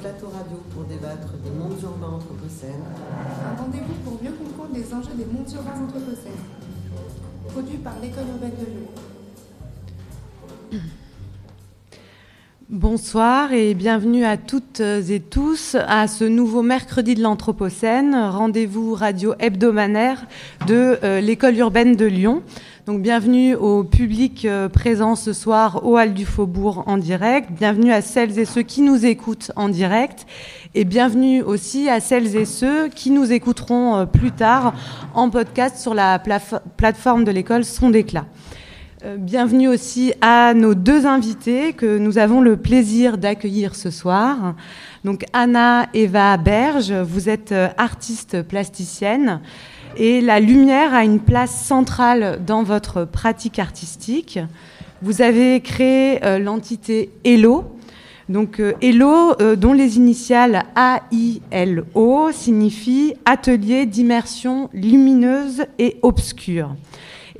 plateau radio pour débattre des mondes urbains anthropocènes. Un rendez-vous pour mieux comprendre les enjeux des mondes urbains anthropocènes. Produit par l'école urbaine de Lyon. Bonsoir et bienvenue à toutes et tous à ce nouveau mercredi de l'Anthropocène, rendez-vous radio hebdomadaire de euh, l'école urbaine de Lyon. Donc bienvenue au public euh, présent ce soir au Hall du Faubourg en direct, bienvenue à celles et ceux qui nous écoutent en direct et bienvenue aussi à celles et ceux qui nous écouteront euh, plus tard en podcast sur la plateforme de l'école Son d'éclat. Euh, bienvenue aussi à nos deux invités que nous avons le plaisir d'accueillir ce soir. Donc Anna Eva Berge, vous êtes euh, artiste plasticienne et la lumière a une place centrale dans votre pratique artistique. Vous avez créé euh, l'entité Hello. Donc Hello, dont les initiales A-I-L-O signifient atelier d'immersion lumineuse et obscure.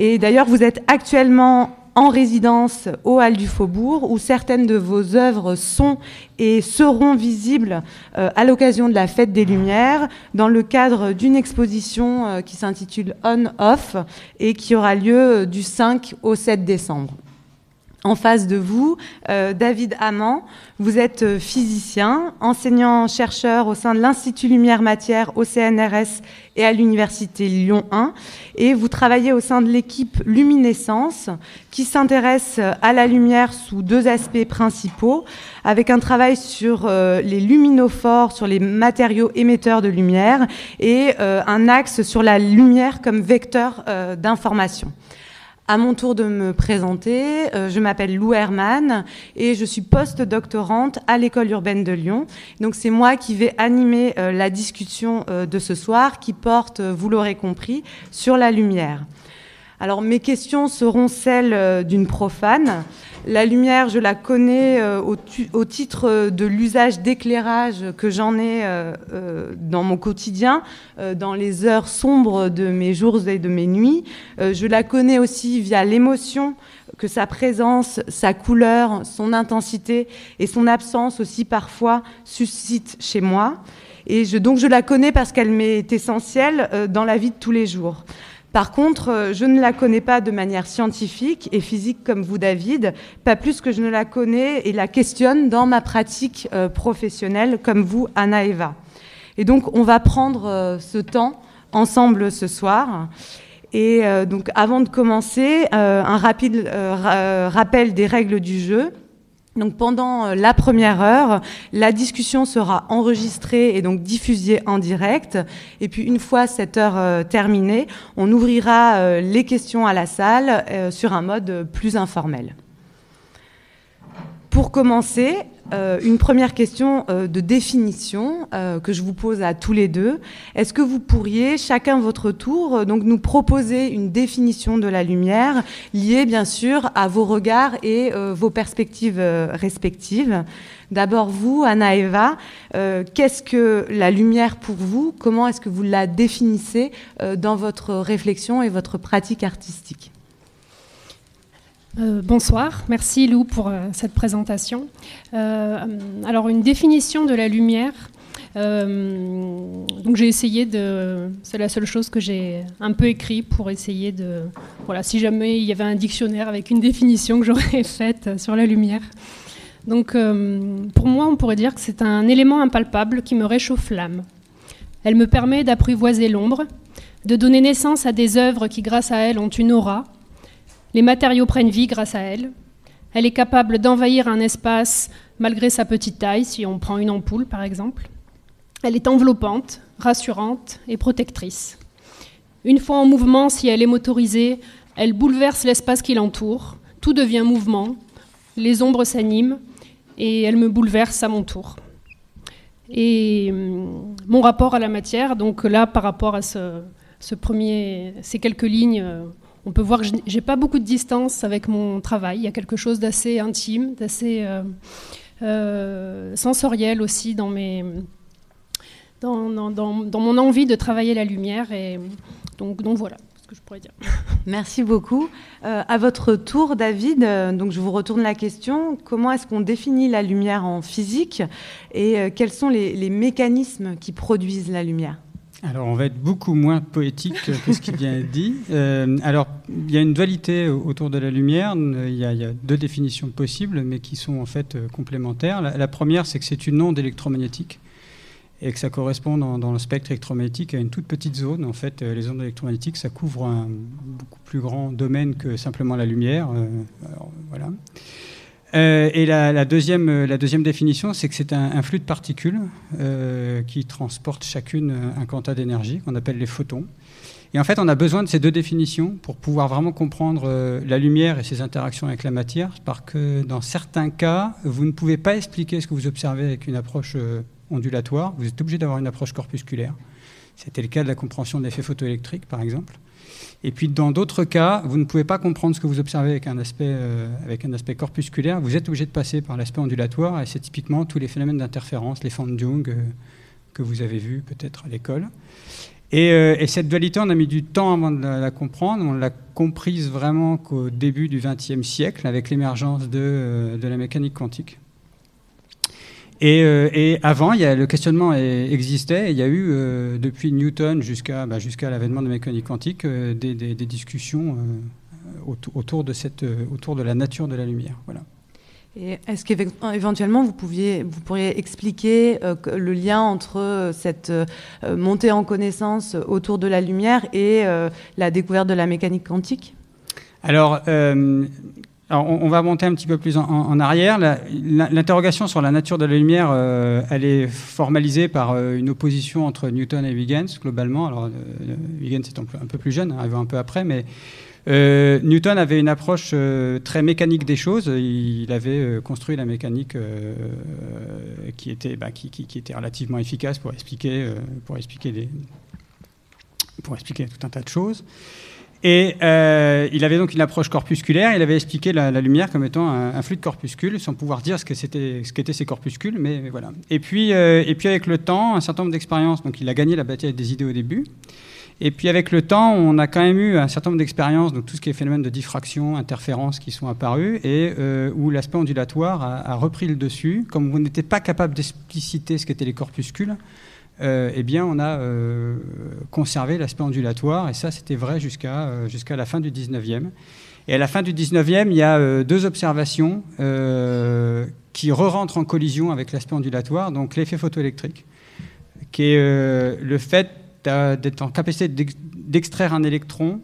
Et d'ailleurs, vous êtes actuellement en résidence au Hall du Faubourg, où certaines de vos œuvres sont et seront visibles euh, à l'occasion de la Fête des Lumières, dans le cadre d'une exposition euh, qui s'intitule On-Off et qui aura lieu du 5 au 7 décembre. En face de vous, euh, David Amand, vous êtes euh, physicien, enseignant-chercheur au sein de l'Institut Lumière Matière au CNRS et à l'Université Lyon 1, et vous travaillez au sein de l'équipe Luminescence qui s'intéresse euh, à la lumière sous deux aspects principaux, avec un travail sur les luminophores, sur les matériaux émetteurs de lumière, et un axe sur la lumière comme vecteur d'information. À mon tour de me présenter, euh, je m'appelle Lou Herman et je suis post-doctorante à l'école urbaine de Lyon. Donc c'est moi qui vais animer euh, la discussion euh, de ce soir qui porte, vous l'aurez compris, sur la lumière. Alors mes questions seront celles d'une profane. La lumière, je la connais euh, au, titre de l'usage d'éclairage que j'en ai euh, euh, dans mon quotidien, dans les heures sombres de mes jours et de mes nuits. je la connais aussi via l'émotion que sa présence, sa couleur, son intensité et son absence aussi parfois suscitent chez moi. Et donc je la connais parce qu'elle m'est essentielle dans la vie de tous les jours. Par contre, euh, je ne la connais pas de manière scientifique et physique comme vous, David, pas plus que je ne la connais et la questionne dans ma pratique euh, professionnelle comme vous, Anna Eva. Et donc, on va prendre euh, ce temps ensemble ce soir. Et donc, avant de commencer, un rapide rappel des règles du jeu. Donc pendant euh, la première heure, la discussion sera enregistrée et donc diffusée en direct. Et puis une fois cette heure euh, terminée, on ouvrira euh, les questions à la salle sur un mode plus informel. Pour commencer, euh, une première question euh, de définition euh, que je vous pose à tous les deux. Est-ce que vous pourriez, chacun votre tour, donc nous proposer une définition de la lumière liée bien sûr à vos regards et vos perspectives respectives? D'abord vous, Anna Eva, qu'est-ce que la lumière pour vous? Comment est-ce que vous la définissez dans votre réflexion et votre pratique artistique? Euh, bonsoir, merci Lou pour euh, cette présentation. Euh, alors une définition de la lumière. donc j'ai essayé de, c'est la seule chose que j'ai un peu écrit pour essayer de, voilà, si jamais il y avait un dictionnaire avec une définition que j'aurais faite sur la lumière. Donc pour moi, on pourrait dire que c'est un élément impalpable qui me réchauffe l'âme. Elle me permet d'apprivoiser l'ombre, de donner naissance à des œuvres qui, grâce à elle, ont une aura, les matériaux prennent vie grâce à elle. Elle est capable d'envahir un espace malgré sa petite taille, si on prend une ampoule par exemple. Elle est enveloppante, rassurante et protectrice. Une fois en mouvement, si elle est motorisée, elle bouleverse l'espace qui l'entoure. Tout devient mouvement, les ombres s'animent et elle me bouleverse à mon tour. Et hum, mon rapport à la matière, donc là par rapport à ce, premier, ces quelques lignes, euh, on peut voir que j'ai pas beaucoup de distance avec mon travail. Il y a quelque chose d'assez intime, d'assez euh, euh, sensoriel aussi dans, mes, dans, mon envie de travailler la lumière. Et donc, donc voilà ce que je pourrais dire. Merci beaucoup. Euh, à votre tour, David, donc je vous retourne la question. Comment est-ce qu'on définit la lumière en physique et quels sont les mécanismes qui produisent la lumière? Alors, on va être beaucoup moins poétique que ce qui vient d'être dit. Euh, alors, il y a une dualité autour de la lumière. Il y, a, il y, a, deux définitions possibles, mais qui sont en fait complémentaires. La, la première, c'est que c'est une onde électromagnétique et que ça correspond dans, dans, le spectre électromagnétique à une toute petite zone. En fait, les ondes électromagnétiques, ça couvre un beaucoup plus grand domaine que simplement la lumière. Euh, alors, voilà. Euh, et la, deuxième, la deuxième définition, c'est que c'est un, flux de particules euh, qui transportent chacune un quanta d'énergie qu'on appelle les photons. Et en fait, on a besoin de ces deux définitions pour pouvoir vraiment comprendre euh, la lumière et ses interactions avec la matière, parce que dans certains cas, vous ne pouvez pas expliquer ce que vous observez avec une approche euh, ondulatoire, vous êtes obligé d'avoir une approche corpusculaire. C'était le cas de la compréhension de l'effet photoélectrique, par exemple. Et puis dans d'autres cas, vous ne pouvez pas comprendre ce que vous observez avec un aspect, euh, avec un aspect corpusculaire. Vous êtes obligé de passer par l'aspect ondulatoire, et c'est typiquement tous les phénomènes d'interférence, les fentes Jung euh, que vous avez vus peut-être à l'école. Et, euh, et, cette dualité, on a mis du temps avant de la, la comprendre. On l'a comprise vraiment qu'au début du XXe siècle, avec l'émergence de, de la mécanique quantique. Et, euh, et, avant, il y a, le questionnement existait. Et il y a eu, euh, depuis Newton jusqu'à bah, jusqu'à l'avènement de la mécanique quantique, euh, des, des, des, discussions autour, autour, de cette, autour de la nature de la lumière. Voilà. Est-ce qu'éventuellement vous, pouviez, vous pourriez expliquer euh, le lien entre cette euh, montée en connaissance autour de la lumière et euh, la découverte de la mécanique quantique? Alors, on, va monter un petit peu plus en, arrière. L'interrogation sur la nature de la lumière, euh, elle est formalisée par euh, une opposition entre Newton et Huygens, globalement. Alors, euh, Huygens est un peu, plus jeune, arrivé un peu après, mais Newton avait une approche très mécanique des choses. Il avait construit la mécanique qui, était, bah, qui, était relativement efficace pour expliquer, pour expliquer, pour expliquer tout un tas de choses. Et euh, il avait donc une approche corpusculaire. Il avait expliqué la, lumière comme étant un, un, flux de corpuscules, sans pouvoir dire ce que c'était, ce qu'étaient ces corpuscules, mais voilà. Et puis, euh, et puis avec le temps, un certain nombre d'expériences. Donc, il a gagné la bataille des idées au début. Et puis avec le temps, on a quand même eu un certain nombre d'expériences, donc tout ce qui est phénomène de diffraction, interférence qui sont apparus, et euh, où l'aspect ondulatoire a, a, repris le dessus. Comme on n'était pas capable d'expliciter ce qu'étaient les corpuscules, euh, eh bien, on a euh, conservé l'aspect ondulatoire, et ça, c'était vrai jusqu'à euh, la fin du 19e. Et à la fin du 19e, il y a deux observations qui re-rentrent en collision avec l'aspect ondulatoire, donc l'effet photoélectrique, qui est le fait d'être en capacité d'extraire un électron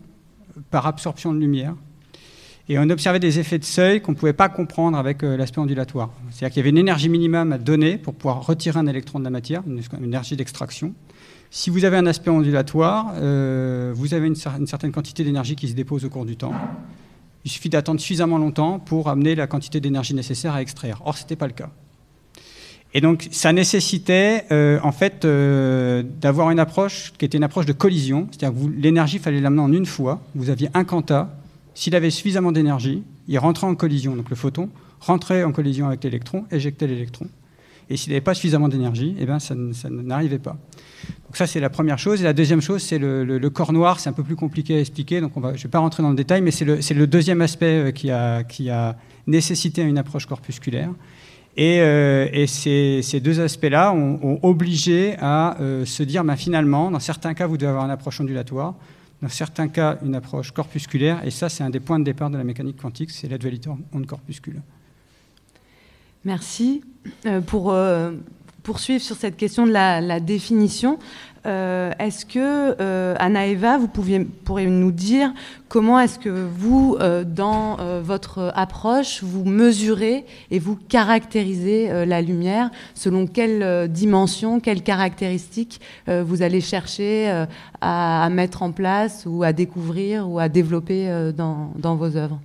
par absorption de lumière. Et on observait des effets de seuil qu'on ne pouvait pas comprendre avec euh, l'aspect ondulatoire. C'est-à-dire qu'il y avait une énergie minimum à donner pour pouvoir retirer un électron de la matière, une, énergie d'extraction. Si vous avez un aspect ondulatoire, euh, vous avez une, certaine quantité d'énergie qui se dépose au cours du temps. Il suffit d'attendre suffisamment longtemps pour amener la quantité d'énergie nécessaire à extraire. Or, ce n'était pas le cas. Et donc, ça nécessitait euh, en fait d'avoir une approche qui était une approche de collision, c'est-à-dire que l'énergie fallait l'amener en une fois. Vous aviez un quanta, s'il avait suffisamment d'énergie, il rentrait en collision, donc le photon rentrait en collision avec l'électron, éjectait l'électron. Et s'il n'avait pas suffisamment d'énergie, eh ben ça, n'arrivait pas. Donc ça, c'est la première chose. Et la deuxième chose, c'est le, corps noir. C'est un peu plus compliqué à expliquer, donc on va, je ne vais pas rentrer dans le détail, mais c'est le, deuxième aspect qui a, qui a nécessité une approche corpusculaire. Et, euh, ces, deux aspects-là ont, obligé à euh, se dire, ben, finalement, dans certains cas, vous devez avoir une approche ondulatoire, dans certains cas une approche corpusculaire, et ça c'est un des points de départ de la mécanique quantique, c'est la dualité onde-corpuscule. Merci. Euh, pour euh, poursuivre sur cette question de la, la définition, euh, est-ce que, euh, vous pourriez nous dire comment est-ce que vous, euh, dans euh, votre approche, vous mesurez et vous caractérisez la lumière? Selon quelle euh, dimension, quelles caractéristiques vous allez chercher à, mettre en place ou à découvrir ou à développer dans vos œuvres?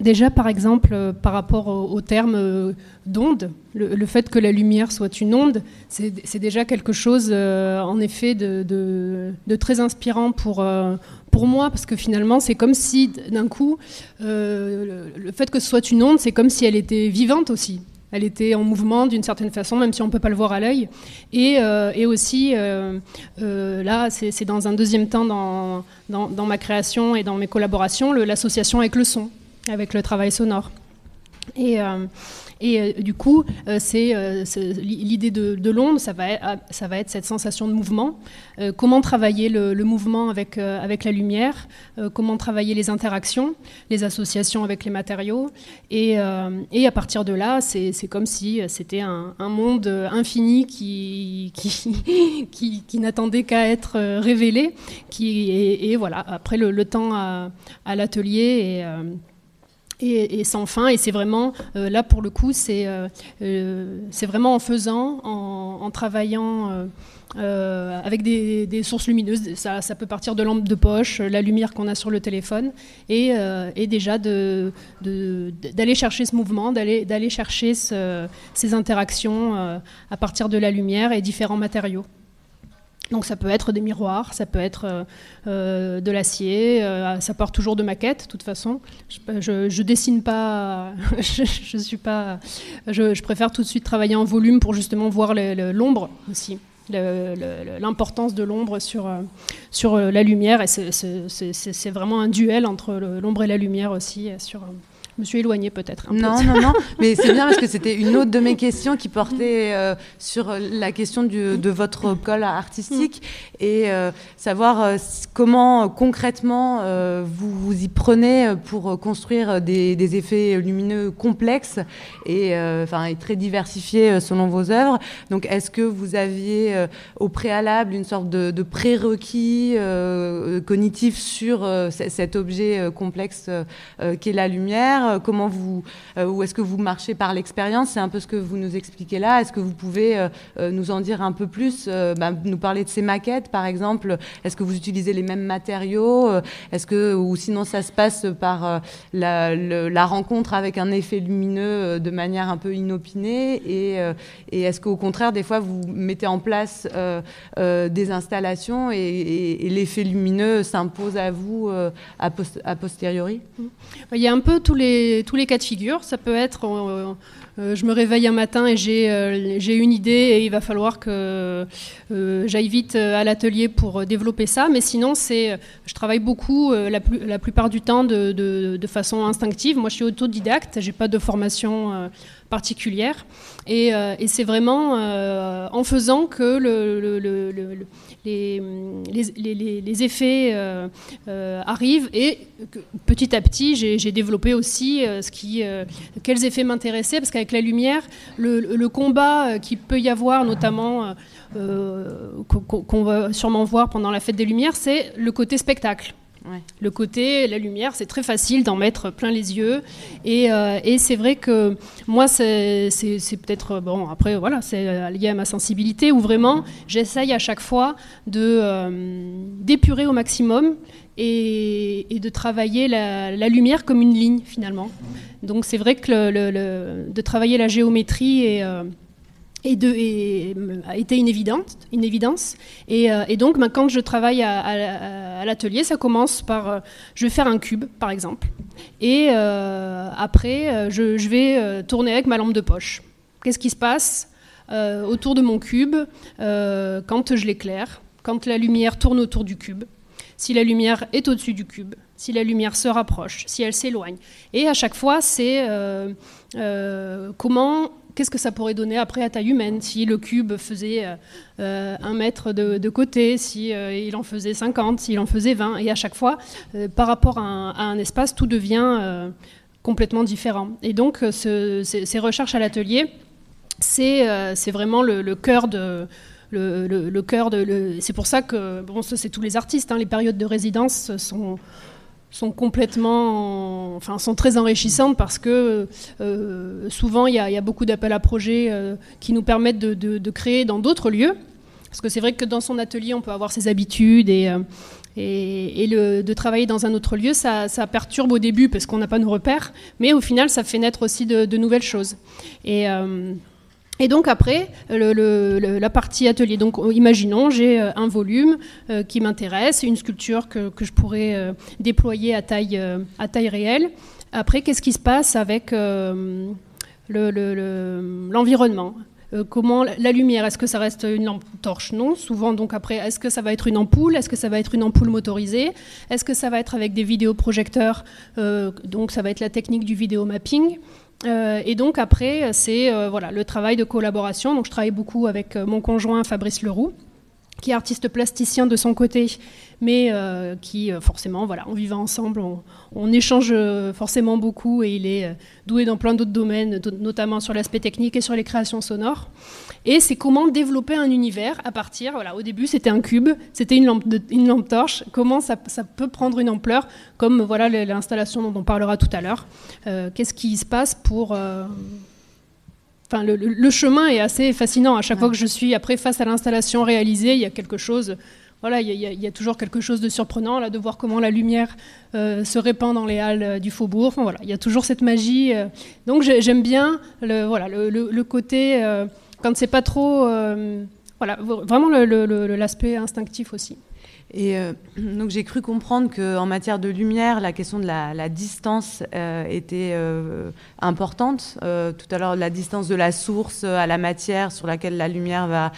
Déjà, par exemple, euh, par rapport au, terme euh, d'onde, le, fait que la lumière soit une onde, c'est déjà quelque chose, euh, en effet, de, très inspirant pour, moi, parce que finalement, c'est comme si, d'un coup, le, fait que ce soit une onde, c'est comme si elle était vivante aussi. Elle était en mouvement d'une certaine façon, même si on ne peut pas le voir à l'œil. Et, aussi, là, c'est dans un deuxième temps dans, dans, ma création et dans mes collaborations, l'association avec le son, avec le travail sonore. Et, et euh, du coup, euh, c'est euh, l'idée de, l'onde, ça ça va être cette sensation de mouvement. comment travailler le, mouvement avec, avec la lumière? Comment travailler les interactions, les associations avec les matériaux? Et, et à partir de là, c'est comme si c'était un, monde infini qui, qui, qui, n'attendait qu'à être révélé. Qui, et, voilà, après le, temps à, à l'atelier et et, sans fin. Et c'est vraiment, euh, là pour le coup, c'est euh, euh, vraiment en faisant, en, travaillant avec des, sources lumineuses. Ça, ça, peut partir de lampes de poche, la lumière qu'on a sur le téléphone, et, et déjà d'aller de, chercher ce mouvement, d'aller chercher ces interactions à partir de la lumière et différents matériaux. Donc ça peut être des miroirs, ça peut être euh, euh, de l'acier, euh, ça part toujours de maquettes, de toute façon. Je, je, dessine pas, je, suis pas, je, préfère tout de suite travailler en volume pour justement voir l'ombre aussi, l'importance de l'ombre sur, sur la lumière. Et c'est vraiment un duel entre l'ombre et la lumière aussi sur je me suis éloignée peut-être. Non, non, non, mais c'est bien parce que c'était une autre de mes questions qui portait euh, sur la question de votre col artistique et euh, savoir euh, comment concrètement vous vous y prenez pour construire des, effets lumineux complexes et, enfin, et très diversifiés selon vos œuvres. Donc, est-ce que vous aviez au préalable une sorte de, de prérequis cognitif sur cet objet complexe qu'est la lumière euh, comment vous, euh, ou est-ce que vous marchez par l'expérience C'est un peu ce que vous nous expliquez là. Est-ce que vous pouvez euh, nous en dire un peu plus bah, Nous parler de ces maquettes, par exemple? Est-ce que vous utilisez les mêmes matériaux Est-ce que, ou sinon, ça se passe par la, rencontre avec un effet lumineux de manière un peu inopinée? Et, et est-ce qu'au contraire, des fois, vous mettez en place des installations et, l'effet lumineux s'impose à vous a posteriori? Il y a un peu tous les tous les cas de figure. Ça peut être, euh, euh, je me réveille un matin et j'ai euh, j'ai une idée et il va falloir que j'aille vite à l'atelier pour développer ça. Mais sinon, c'est, je travaille beaucoup la, plupart du temps de, façon instinctive. Moi, je suis autodidacte, j'ai pas de formation particulière. Et, c'est vraiment en faisant que le, les, effets euh, euh, arrivent et petit à petit j'ai développé aussi euh, ce qui, quels effets m'intéressaient parce qu'avec la lumière, le, combat qui peut y avoir notamment qu'on va sûrement voir pendant la fête des Lumières, c'est le côté spectacle. Le côté, la lumière, c'est très facile d'en mettre plein les yeux. Et, euh, c'est vrai que moi, c'est peut-être, bon, après, voilà, c'est lié à ma sensibilité, où vraiment, j'essaye à chaque fois euh, d'épurer au maximum et, de travailler la, lumière comme une ligne, finalement. Donc c'est vrai que le, de travailler la géométrie et... Euh, et, de, et a été une euh, et donc, quand je travaille à, l'atelier, ça commence par, euh, je vais faire un cube, par exemple, et euh, après, je, vais tourner avec ma lampe de poche. Qu'est-ce qui se passe autour de mon cube quand je l'éclaire, quand la lumière tourne autour du cube si la lumière est au-dessus du cube, si la lumière se rapproche, si elle s'éloigne. Et à chaque fois, c'est comment qu'est-ce que ça pourrait donner après à taille humaine si le cube faisait euh, euh, un mètre de, côté, si euh, il en faisait 50, s'il en faisait 20. Et à chaque fois, par rapport à un, espace, tout devient complètement différent. Et donc, ces, recherches à l'atelier, c'est vraiment le, cœur de... Le, cœur de. C'est pour ça que, bon, c'est tous les artistes, hein, les périodes de résidence sont, sont complètement, enfin, sont très enrichissantes parce que euh, souvent il y, a beaucoup d'appels à projets euh, qui nous permettent de, créer dans d'autres lieux. Parce que c'est vrai que dans son atelier, on peut avoir ses habitudes et, euh, et, de travailler dans un autre lieu, ça, perturbe au début parce qu'on n'a pas nos repères, mais au final, ça fait naître aussi de, nouvelles choses. Et et donc après, la partie atelier. Donc imaginons, j'ai euh, un volume euh, qui m'intéresse, une sculpture que, je pourrais euh, déployer à taille, à taille réelle. Après, qu'est-ce qui se passe avec l'environnement? comment la lumière, est-ce que ça reste une lampe torche? Non, souvent donc après, est-ce que ça va être une ampoule? Est-ce que ça va être une ampoule motorisée? Est-ce que ça va être avec des vidéoprojecteurs? Donc ça va être la technique du vidéo mapping. et donc après, c'est voilà, le travail de collaboration. Donc je travaille beaucoup avec mon conjoint Fabrice Leroux qui est artiste plasticien de son côté, mais euh, qui euh, forcément, voilà, on vivant ensemble, on, échange euh, forcément beaucoup et il est doué dans plein d'autres domaines, notamment sur l'aspect technique et sur les créations sonores. Et c'est comment développer un univers à partir, voilà, au début c'était un cube, c'était une lampe, une lampe torche, comment ça, ça, peut prendre une ampleur, comme voilà l'installation dont on parlera tout à l'heure. Qu'est-ce qui se passe pour Enfin, le, chemin est assez fascinant. À chaque fois que je suis après face à l'installation réalisée, il y a quelque chose. Voilà, il y, a, toujours quelque chose de surprenant là, de voir comment la lumière euh, se répand dans les halles euh, du faubourg. Enfin, voilà, il y a toujours cette magie. Euh. Donc j'aime bien le, voilà, le, côté quand c'est pas trop. voilà, vraiment l'aspect instinctif aussi. Et euh, donc j'ai cru comprendre qu'en matière de lumière, la question de la, distance euh, était euh, importante. tout à l'heure, la distance de la source à la matière sur laquelle la lumière va,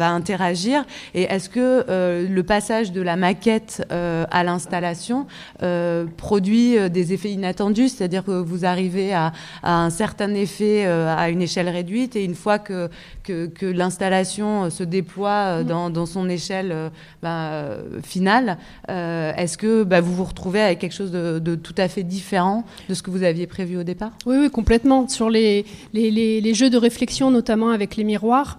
interagir. Et est-ce que le passage de la maquette à l'installation produit des effets inattendus? C'est-à-dire que vous arrivez à, à, un certain effet à une échelle réduite et une fois que, que, que l'installation se déploie dans, dans son échelle euh, ben, euh, finale, euh, est-ce que ben, vous vous retrouvez avec quelque chose de, tout à fait différent de ce que vous aviez prévu au départ? Oui, oui, complètement. Sur les, les, jeux de réflexion, notamment avec les miroirs,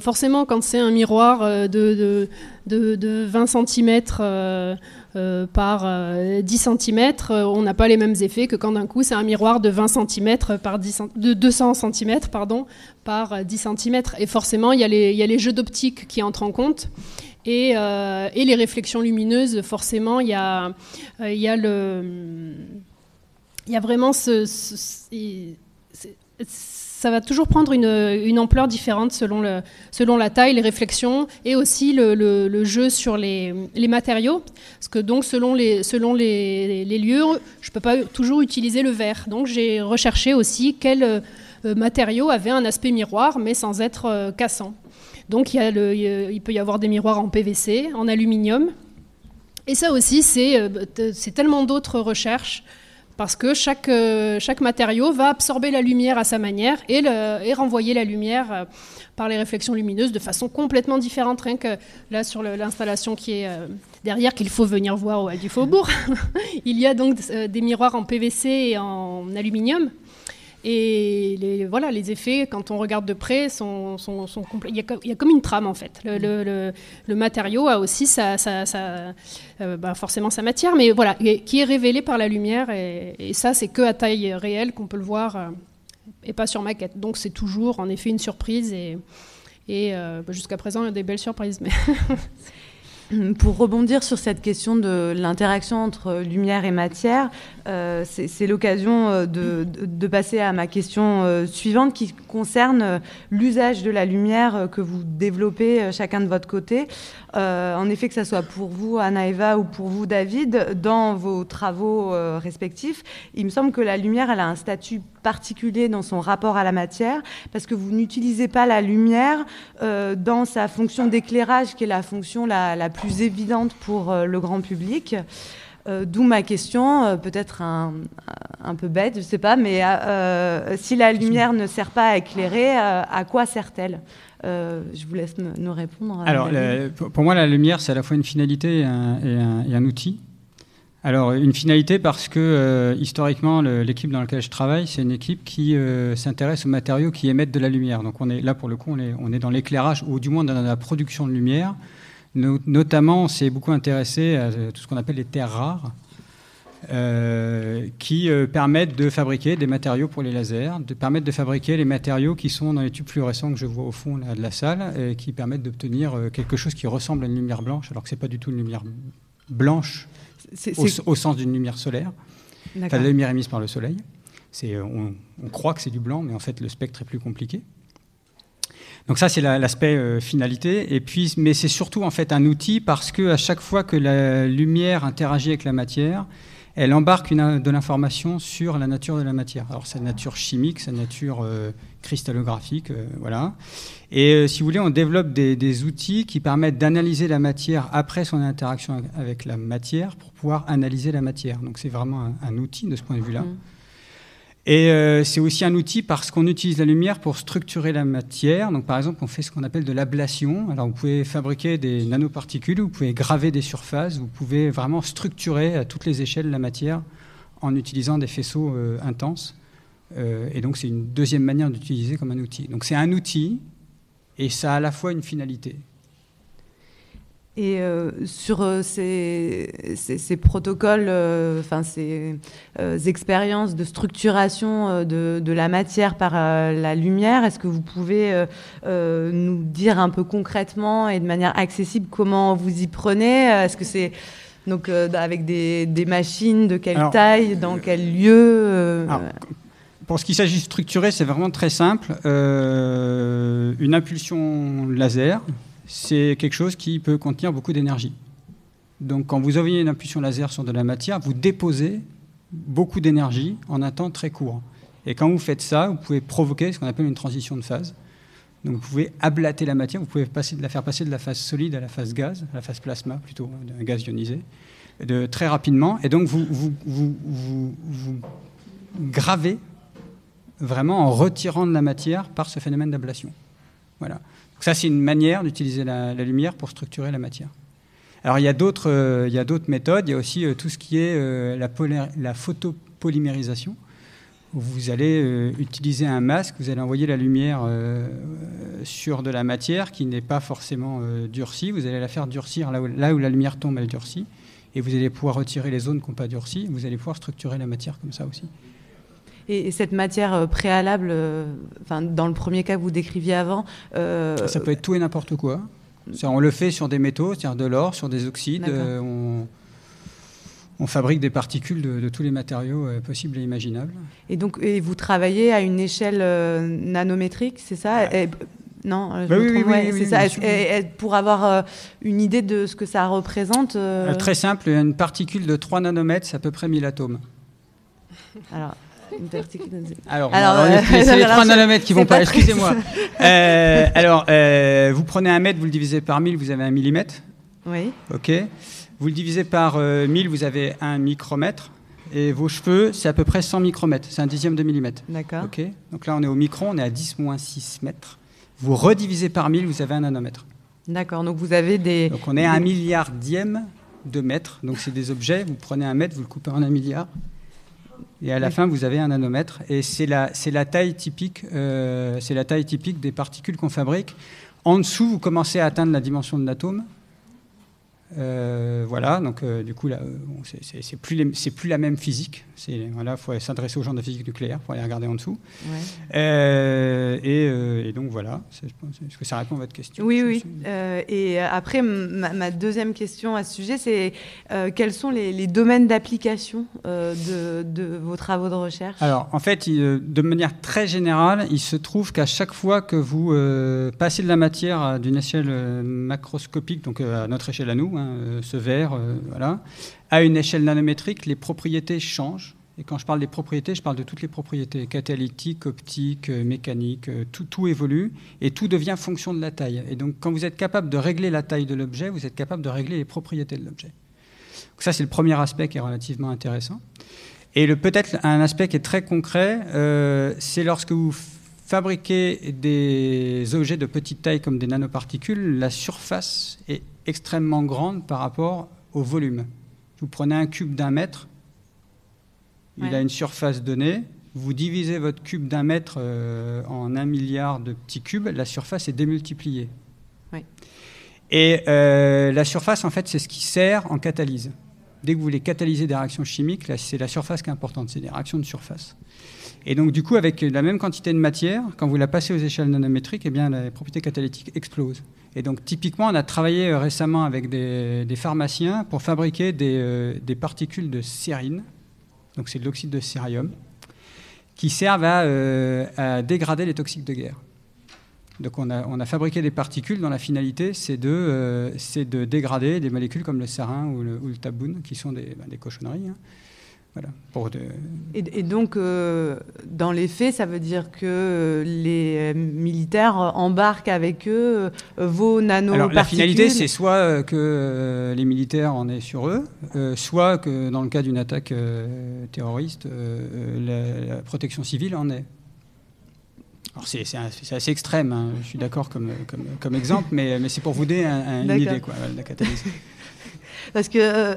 forcément, quand c'est un miroir de, de, de 20 cm par 10 cm, on n'a pas les mêmes effets que quand d'un coup c'est un miroir de 20 cm par 10, de 200 cm pardon, par 10 cm. Et forcément, il y, y a les jeux d'optique qui entrent en compte. Euh, et, les réflexions lumineuses, forcément, il y a, euh, y a, y a vraiment ce, ça va toujours prendre une, ampleur différente selon, selon la taille, les réflexions et aussi le, jeu sur les, matériaux. Parce que donc selon les, selon les, lieux, je ne peux pas toujours utiliser le verre. Donc j'ai recherché aussi quel euh, matériau avait un aspect miroir mais sans être cassant. Donc il, il peut y avoir des miroirs en PVC, en aluminium. Et ça aussi, c'est euh, tellement d'autres recherches parce que chaque, euh, chaque matériau va absorber la lumière à sa manière et, et renvoyer la lumière euh, par les réflexions lumineuses de façon complètement différente. Rien que là, sur l'installation qui est derrière, qu'il faut venir voir au Hall du Faubourg, il y a donc des miroirs en PVC et en aluminium. Et les, voilà, les effets, quand on regarde de près. Il, y a, comme une trame, en fait. Le, matériau a aussi euh, bah, forcément sa matière, mais voilà, qui est révélé par la lumière. Et, ça, c'est que à taille réelle qu'on peut le voir, euh, et pas sur maquette. Donc c'est toujours, en effet, une surprise. Et, euh, bah, jusqu'à présent, il y a des belles surprises. Pour rebondir sur cette question de l'interaction entre lumière et matière, euh, c'est l'occasion euh, de, passer à ma question euh, suivante qui concerne l'usage de la lumière que vous développez chacun de votre côté. en effet, que ce soit pour vous, Anna Eva, ou pour vous, David, dans vos travaux respectifs, il me semble que la lumière, elle a un statut particulier dans son rapport à la matière, parce que vous n'utilisez pas la lumière dans sa fonction d'éclairage, qui est la fonction la plus évidente pour le grand public. Euh, d'où ma question, euh, peut-être un, peu bête, je ne sais pas, mais euh, si la lumière ne sert pas à éclairer, à quoi sert-elle? Je vous laisse nous répondre. Alors, pour moi, la lumière, c'est à la fois une finalité et un, outil. Alors, une finalité parce que historiquement, l'équipe dans laquelle je travaille, c'est une équipe qui s'intéresse aux matériaux qui émettent de la lumière. Donc, on est là pour le coup, on est, on est dans l'éclairage, ou du moins dans la production de lumière. Notamment, on s'est beaucoup intéressé à tout ce qu'on appelle les terres rares, euh, qui euh, permettent de fabriquer des matériaux pour les lasers, de permettre de fabriquer les matériaux qui sont dans les tubes fluorescents que je vois au fond de la salle, et qui permettent d'obtenir euh, quelque chose qui ressemble à une lumière blanche, alors que ce n'est pas du tout une lumière blanche au, sens d'une lumière solaire, enfin, la lumière émise par le soleil. On, on croit que c'est du blanc, mais en fait le spectre est plus compliqué. Donc ça, c'est l'aspect euh, finalité. Et puis, mais c'est surtout en fait un outil parce que à chaque fois que la lumière interagit avec la matière, elle embarque une, de l'information sur la nature de la matière. Alors sa nature chimique, sa nature euh, cristallographique, euh, voilà. Et si vous voulez, on développe des, outils qui permettent d'analyser la matière après son interaction avec la matière pour pouvoir analyser la matière. Donc c'est vraiment un, outil de ce point de vue-là. Mmh. Et euh, c'est aussi un outil parce qu'on utilise la lumière pour structurer la matière. Donc, par exemple, on fait ce qu'on appelle de l'ablation. Alors, vous pouvez fabriquer des nanoparticules, vous pouvez graver des surfaces, vous pouvez vraiment structurer à toutes les échelles la matière en utilisant des faisceaux euh, intenses. Euh, et donc, c'est une deuxième manière d'utiliser comme un outil. Donc, c'est un outil et ça a à la fois une finalité. Et euh, sur euh, ces, ces, ces, protocoles, euh, enfin ces expériences de structuration de, de, la matière par la lumière, est-ce que vous pouvez nous dire un peu concrètement et de manière accessible comment vous y prenez? Est-ce que c'est donc avec des, des, machines? De quelle alors, taille, dans quel lieu? Alors, pour ce qui s'agit de structurer, c'est vraiment très simple. une impulsion laser c'est quelque chose qui peut contenir beaucoup d'énergie. Donc quand vous envoyez une impulsion laser sur de la matière, vous déposez beaucoup d'énergie en un temps très court. Et quand vous faites ça, vous pouvez provoquer ce qu'on appelle une transition de phase. Donc vous pouvez ablater la matière, vous pouvez la faire passer de la phase solide à la phase gaz, à la phase plasma plutôt, d'un gaz ionisé, de, très rapidement. Et donc vous, vous, vous, vous, gravez vraiment en retirant de la matière par ce phénomène d'ablation. Voilà. Donc ça, c'est une manière d'utiliser la, lumière pour structurer la matière. Alors il y a d'autres, euh, méthodes. Il y a aussi euh, tout ce qui est euh, la, photopolymérisation. Vous allez utiliser un masque, vous allez envoyer la lumière sur de la matière qui n'est pas forcément durcie. Vous allez la faire durcir là où, là où, la lumière tombe, elle durcit. Et vous allez pouvoir retirer les zones qui n'ont pas durci. Vous allez pouvoir structurer la matière comme ça aussi. Et, cette matière euh, préalable, euh, enfin, dans le premier cas que vous décriviez avant. Euh, ça peut être tout et n'importe quoi. On le fait sur des métaux, c'est-à-dire de l'or, sur des oxydes. On, on, fabrique des particules de, de tous les matériaux euh, possibles et imaginables. Et donc, et vous travaillez à une échelle euh, nanométrique, c'est ça? Et, non, bah oui, oui, oui, c'est ça. Et, et, pour avoir euh, une idée de ce que ça représente. Très simple, une particule de 3 nanomètres, c'est à peu près 1000 atomes. Alors, alors, alors euh, c'est les 3 nanomètres qui vont pas, excusez-moi. euh, alors, euh, vous prenez un mètre, vous le divisez par 1000, vous avez un millimètre. Oui. OK. Vous le divisez par euh, 1000, vous avez un micromètre. Et vos cheveux, c'est à peu près 100 micromètres. C'est un dixième de millimètre. D'accord. OK. Donc là, on est au micron, on est à 10 moins 6 mètres. Vous redivisez par 1000, vous avez un nanomètre. D'accord. Donc vous avez des. Donc on est à un milliardième de mètre. Donc c'est des objets. Vous prenez un mètre, vous le coupez en un milliard. Et à la oui. fin, vous avez un nanomètre. Et c'est la, la, taille typique, euh, c'est la taille typique des particules qu'on fabrique. En dessous, vous commencez à atteindre la dimension de l'atome. Euh, voilà, donc euh, du coup, là, bon, c'est plus, plus la même physique. Voilà, faut s'adresser aux gens de physique nucléaire pour aller regarder en dessous. Ouais. Euh, et, et, donc voilà, est-ce que ça répond à votre question? Oui, oui. Euh, et après, ma, ma, deuxième question à ce sujet, c'est euh, quels sont les, les domaines d'application de, de, vos travaux de recherche? Alors, en fait, il, de manière très générale, il se trouve qu'à chaque fois que vous passez de la matière d'une échelle macroscopique, donc à notre échelle à nous, hein, ce verre, euh, voilà. À une échelle nanométrique, les propriétés changent. Et quand je parle des propriétés, je parle de toutes les propriétés catalytiques, optiques, euh, mécaniques, euh, tout, évolue et tout devient fonction de la taille. Et donc, quand vous êtes capable de régler la taille de l'objet, vous êtes capable de régler les propriétés de l'objet. Ça, c'est le premier aspect qui est relativement intéressant. Et peut-être un aspect qui est très concret, euh, c'est lorsque vous fabriquez des objets de petite taille comme des nanoparticules, la surface est extrêmement grande par rapport au volume. Vous prenez un cube d'un mètre, il a une surface donnée, vous divisez votre cube d'un mètre euh, en un milliard de petits cubes, la surface est démultipliée. Et euh, la surface, en fait, c'est ce qui sert en catalyse. Dès que vous voulez catalyser des réactions chimiques, c'est la surface qui est importante, c'est des réactions de surface. Et donc, du coup, avec la même quantité de matière, quand vous la passez aux échelles nanométriques, eh bien, les propriétés catalytiques explosent. Et donc, typiquement, on a travaillé euh, récemment avec des, pharmaciens pour fabriquer des, euh, des, particules de sérine, donc c'est de l'oxyde de cérium, qui servent à, euh, à, dégrader les toxiques de guerre. Donc, on a, fabriqué des particules dont la finalité, c'est de, euh, de, dégrader des molécules comme le sarin ou le, ou taboun, qui sont des, ben, cochonneries. Hein Voilà, pour de... et, et donc, euh, dans les faits, ça veut dire que les militaires embarquent avec eux euh, vos nanoparticules Alors la finalité, c'est soit euh, que les militaires en aient sur eux, euh, soit que dans le cas d'une attaque euh, terroriste, la, la protection civile en ait. Alors c'est assez extrême, hein, je suis d'accord comme, comme, comme exemple, mais, mais c'est pour vous donner un- un- une idée quoi, de la catalyse. Parce que euh,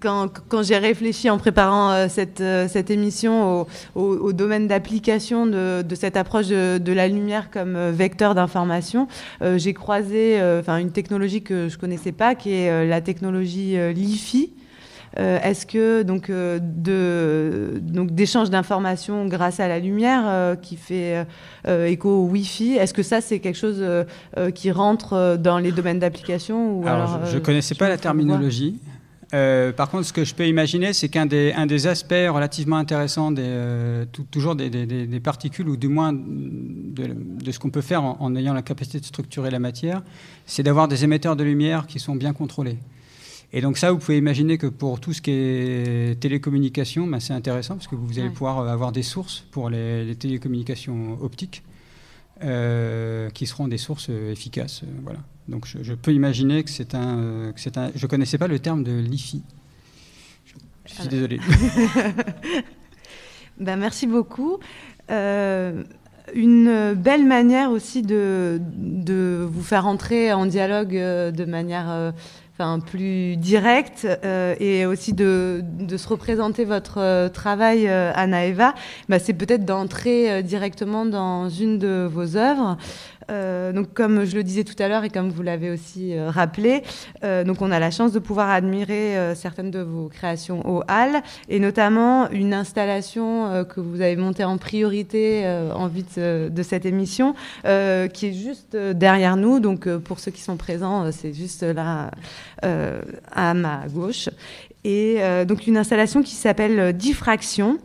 quand, j'ai réfléchi en préparant euh, cette, euh, cette émission au, domaine d'application de, cette approche de, de la lumière comme vecteur d'information, j'ai croisé une technologie que je connaissais pas, qui est la technologie LiFi. Euh, Est-ce que donc euh, de donc d'échange d'informations grâce à la lumière euh, qui fait écho au Wi-Fi, est-ce que ça c'est quelque chose qui rentre dans les domaines d'application ou Alors, je- je ne connaissais pas la terminologie. Euh, par contre, ce que je peux imaginer, c'est qu'un des, un des aspects relativement intéressants, des, euh, toujours des, des- des- des particules, ou du moins de, de ce qu'on peut faire en, en ayant la capacité de structurer la matière, c'est d'avoir des émetteurs de lumière qui sont bien contrôlés. Et donc ça, vous pouvez imaginer que pour tout ce qui est télécommunication, ben, c'est intéressant parce que vous allez Ouais. pouvoir euh, avoir des sources pour les, les télécommunications optiques euh, qui seront des sources euh, efficaces. voilà. Donc je, je peux imaginer que c'est un, que c'est un. Je connaissais pas le terme de l'IFI. Je, je suis Alors- désolé. Ben, merci beaucoup. Euh, une belle manière aussi de, de vous faire entrer en dialogue de manière enfin, plus directe euh, et aussi de, se représenter votre euh, travail, euh, Anna ben, c'est peut-être d'entrer euh, directement dans une de vos œuvres. Euh, donc, comme je le disais tout à l'heure et comme vous l'avez aussi euh, rappelé, euh, donc on a la chance de pouvoir admirer certaines de vos créations au Hall et notamment une installation que vous avez montée en priorité en vue de, de cette émission, qui est juste derrière nous. Donc, pour ceux qui sont présents, c'est juste là à ma gauche. Et donc, une installation qui s'appelle Diffraction.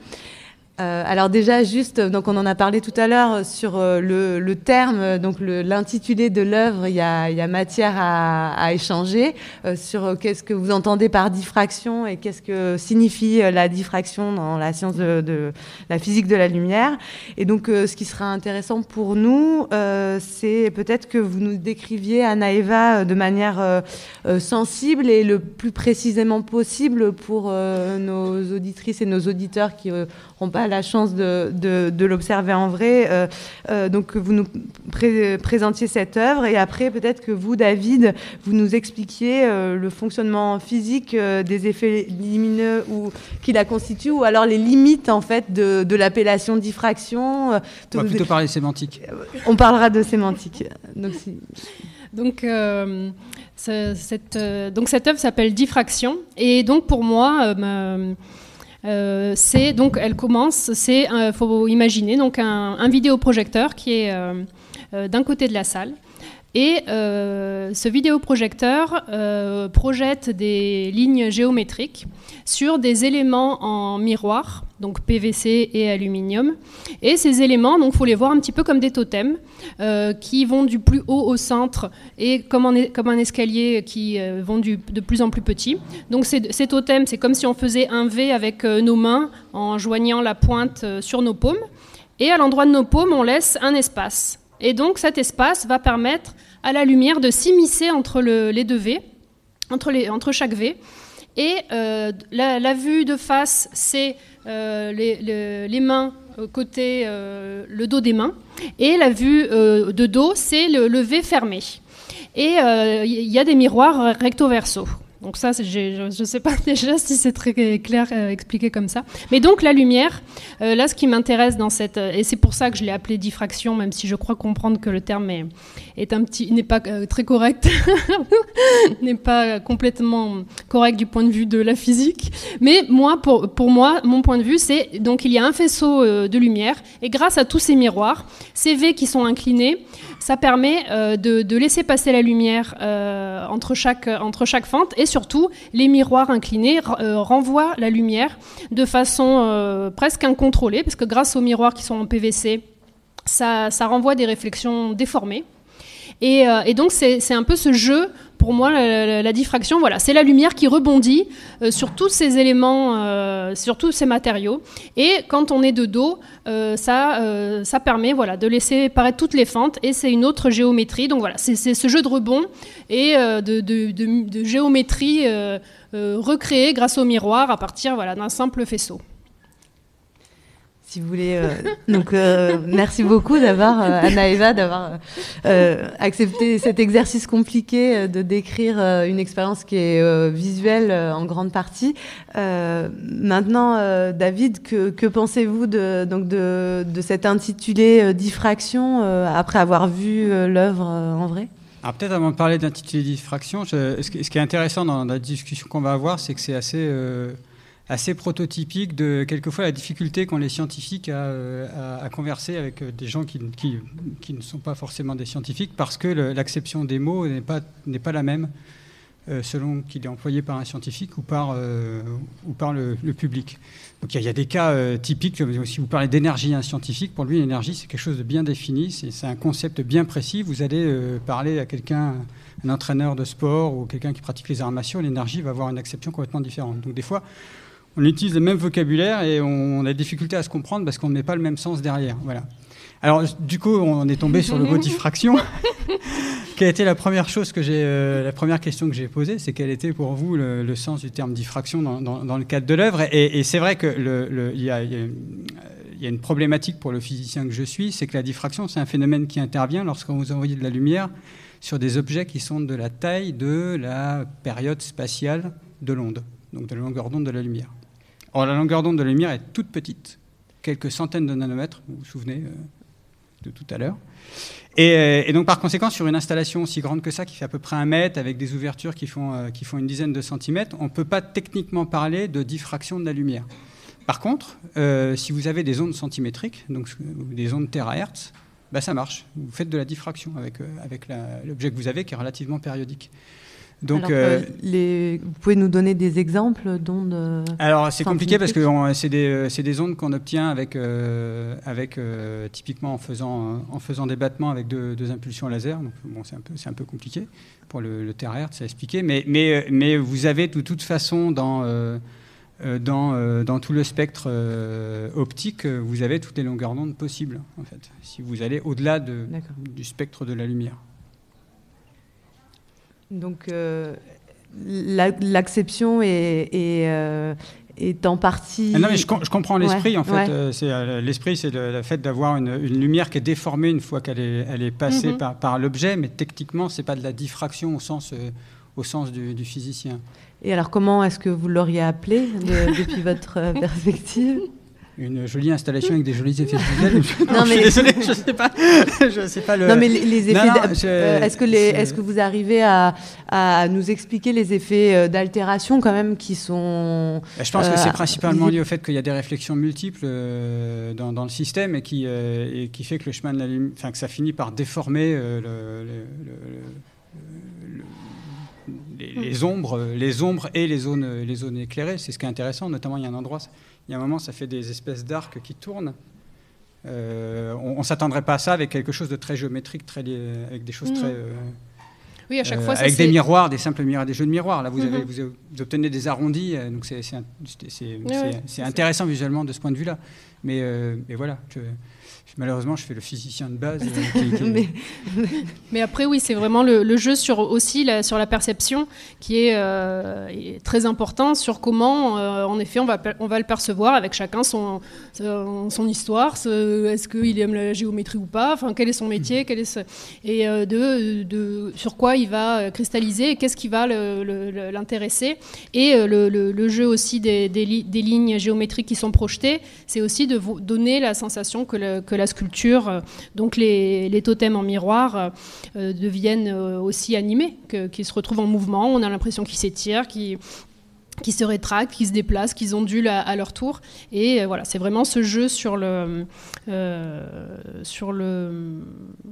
Euh, alors déjà juste donc on en a parlé tout à l'heure sur euh, le, le terme euh, donc l'intitulé de l'œuvre il y a, matière à, à échanger. Euh, sur euh, qu'est-ce que vous entendez par diffraction et qu'est-ce que signifie euh, la diffraction dans la science de, de la physique de la lumière. Et donc euh, ce qui sera intéressant pour nous euh, c'est peut-être que vous nous décriviez Anna Eva euh, de manière euh, euh, sensible et le plus précisément possible pour euh, nos auditrices et nos auditeurs qui n'ont pas la chance de, de, de l'observer en vrai. Euh, euh, donc, que vous nous pré- présentiez cette œuvre et après, peut-être que vous, David, vous nous expliquiez euh, le fonctionnement physique euh, des effets lumineux ou, qui la constituent ou alors les limites, en fait, de, de l'appellation diffraction. Euh, On va plutôt parler sémantique. on parlera de sémantique. Donc, si- Donc, euh, ce- cette, euh, donc cette œuvre s'appelle Diffraction. Et donc pour moi, euh, ma- euh, c'est donc elle commence. C'est il faut imaginer donc un, vidéoprojecteur qui est euh, euh, d'un côté de la salle. Et euh, ce vidéoprojecteur euh, projette des lignes géométriques sur des éléments en miroir, donc PVC et aluminium. Et ces éléments, donc, faut les voir un petit peu comme des totems euh, qui vont du plus haut au centre et comme, un escalier qui vont de plus en plus petit. Donc ces, totems, c'est comme si on faisait un V avec nos mains en joignant la pointe sur nos paumes. Et à l'endroit de nos paumes, on laisse un espace. Et donc cet espace va permettre à la lumière de s'immiscer entre le- les deux V, entre, chaque V. Et euh, la, vue de face, c'est euh, les, mains euh, côté le dos des mains. Et la vue de dos, c'est le, le V fermé. Et il y a des miroirs recto-verso. Donc ça, je ne sais pas déjà si c'est très clair euh, expliqué comme ça. Mais donc la lumière, euh, là, ce qui m'intéresse dans cette... euh, et c'est pour ça que je l'ai appelé diffraction, même si je crois comprendre que le terme est, n'est pas euh, très correct, n'est pas complètement correct du point de vue de la physique. Mais moi, pour, pour moi, mon point de vue, c'est donc il y a un faisceau de lumière et grâce à tous ces miroirs, ces V qui sont inclinés, ça permet euh, de, laisser passer la lumière euh, entre, chaque, fente et surtout les miroirs inclinés euh, renvoient la lumière de façon presque incontrôlée parce que grâce aux miroirs qui sont en PVC, ça, renvoie des réflexions déformées. Et donc c'est un peu ce jeu pour moi, la, diffraction, voilà, c'est la lumière qui rebondit euh, sur tous ces éléments, euh, sur tous ces matériaux. Et quand on est de dos, euh, ça, permet voilà, de laisser paraître toutes les fentes. Et c'est une autre géométrie. Donc voilà, c'est ce jeu de rebond et de, géométrie recréée grâce au miroir à partir d'un simple faisceau si vous voulez. Euh, donc, euh, merci beaucoup d'avoir, euh, Anna Eva, d'avoir accepté cet exercice compliqué de décrire une expérience qui est visuelle en grande partie. maintenant, David, que, pensez-vous de, donc de, de cet intitulé diffraction après avoir vu l'œuvre en vrai? Alors peut-être avant de parler d'intitulé diffraction, ce, qui est intéressant dans la discussion qu'on va avoir, c'est que c'est assez assez prototypique de quelquefois la difficulté qu'ont les scientifiques à, euh, converser avec euh, des gens qui, ne sont pas forcément des scientifiques parce que l'acception des mots n'est pas, pas la même euh, selon qu'il est employé par un scientifique ou par, ou par le, public. Donc il y, a des cas typiques, si vous parlez d'énergie à un scientifique, pour lui l'énergie c'est quelque chose de bien défini, c'est un concept bien précis. Vous allez parler à quelqu'un, un entraîneur de sport ou quelqu'un qui pratique les arts martiaux, l'énergie va avoir une acception complètement différente. Donc des fois, on utilise le même vocabulaire et on a des difficultés à se comprendre parce qu'on ne met pas le même sens derrière. Voilà. Alors, du coup, on est tombé sur le mot diffraction. Quelle était la première chose que j'ai, euh, la première question que j'ai posée, c'est quel était pour vous le, sens du terme diffraction dans, le cadre de l'œuvre? Et, c'est vrai qu'il le, y, a, une problématique pour le physicien que je suis, c'est que la diffraction, c'est un phénomène qui intervient lorsqu'on vous envoie de la lumière sur des objets qui sont de la taille de la période spatiale de l'onde, donc de la longueur d'onde de la lumière. La longueur d'onde de la lumière est toute petite, quelques centaines de nanomètres, vous vous souvenez euh, de tout à l'heure. Euh, et, donc, par conséquent, sur une installation aussi grande que ça, qui fait à peu près un mètre, avec des ouvertures qui font, euh, une dizaine de centimètres, on ne peut pas techniquement parler de diffraction de la lumière. Par contre, si vous avez des ondes centimétriques, donc des ondes terahertz, bah, ça marche. Vous faites de la diffraction avec, avec l'objet que vous avez, qui est relativement périodique. Donc, euh, les... vous pouvez nous donner des exemples d'ondes euh, Alors c'est compliqué parce que c'est des, des, ondes qu'on obtient avec, euh, avec typiquement en faisant, en faisant des battements avec deux, impulsions laser. Donc bon, c'est un peu, un peu compliqué pour le, le terahertz, c'est expliqué. Mais, mais, mais vous avez de toute façon dans dans, dans, tout le spectre optique, vous avez toutes les longueurs d'onde possibles, en fait, si vous allez au-delà de, du spectre de la lumière. Donc euh, l'acception est, euh, est, en partie. Ah non, mais je, comprends l'esprit. en fait, euh, c'est l'esprit, c'est le, fait d'avoir une, lumière qui est déformée une fois qu'elle est, elle est passée mhm. par, par l'objet, mais techniquement, c'est pas de la diffraction au sens, au sens du, du, physicien. Et alors, comment est-ce que vous l'auriez appelé depuis votre perspective? Une jolie installation avec des jolis effets visuels. non, mais... Je suis désolé, je sais pas. je sais pas le. Non, mais les effets. Euh, est-ce que les, est-ce que vous arrivez à, à, nous expliquer les effets euh, d'altération quand même qui sont. Bah, je pense que c'est euh, principalement lié au fait qu'il y a des réflexions multiples dans, dans, le système et qui, et qui fait que le chemin de la lumière, enfin que ça finit par déformer le, les, ombres, les ombres et les zones, les zones éclairées. C'est ce qui est intéressant. Notamment, il y a un endroit, il y a un moment, ça fait des espèces d'arcs qui tournent. Euh, on ne s'attendrait pas à ça avec quelque chose de très géométrique, très, avec des choses mm. très. Euh, oui, à chaque fois, euh, avec des miroirs, des simples miroirs, des jeux de miroirs. Là, vous, avez, mm-hmm. vous, obtenez des arrondis, donc c'est intéressant visuellement de ce point de vue-là. Mais, mais, voilà, je, Malheureusement, je fais le physicien de base. Euh, mais... après, oui, c'est vraiment le, jeu sur aussi la, sur la perception qui est, euh, très important sur comment, euh, en effet, on va, on va le percevoir avec chacun son, son histoire. Est-ce qu'il aime la géométrie ou pas Enfin, quel est son métier quel est ce... Et de, de, sur quoi il va cristalliser qu'est-ce qui va l'intéresser. Et le, jeu aussi des, des, lignes géométriques qui sont projetées, c'est aussi de vous donner la sensation que, que la sculpture, euh, donc les, totems en miroir, euh, euh, deviennent aussi animés, qu'ils se retrouvent en mouvement. On a l'impression qu'ils s'étirent, qu'ils qui se rétractent, qui se déplacent, qui ondulent à, leur tour. Et voilà, c'est vraiment ce jeu sur le, sur le,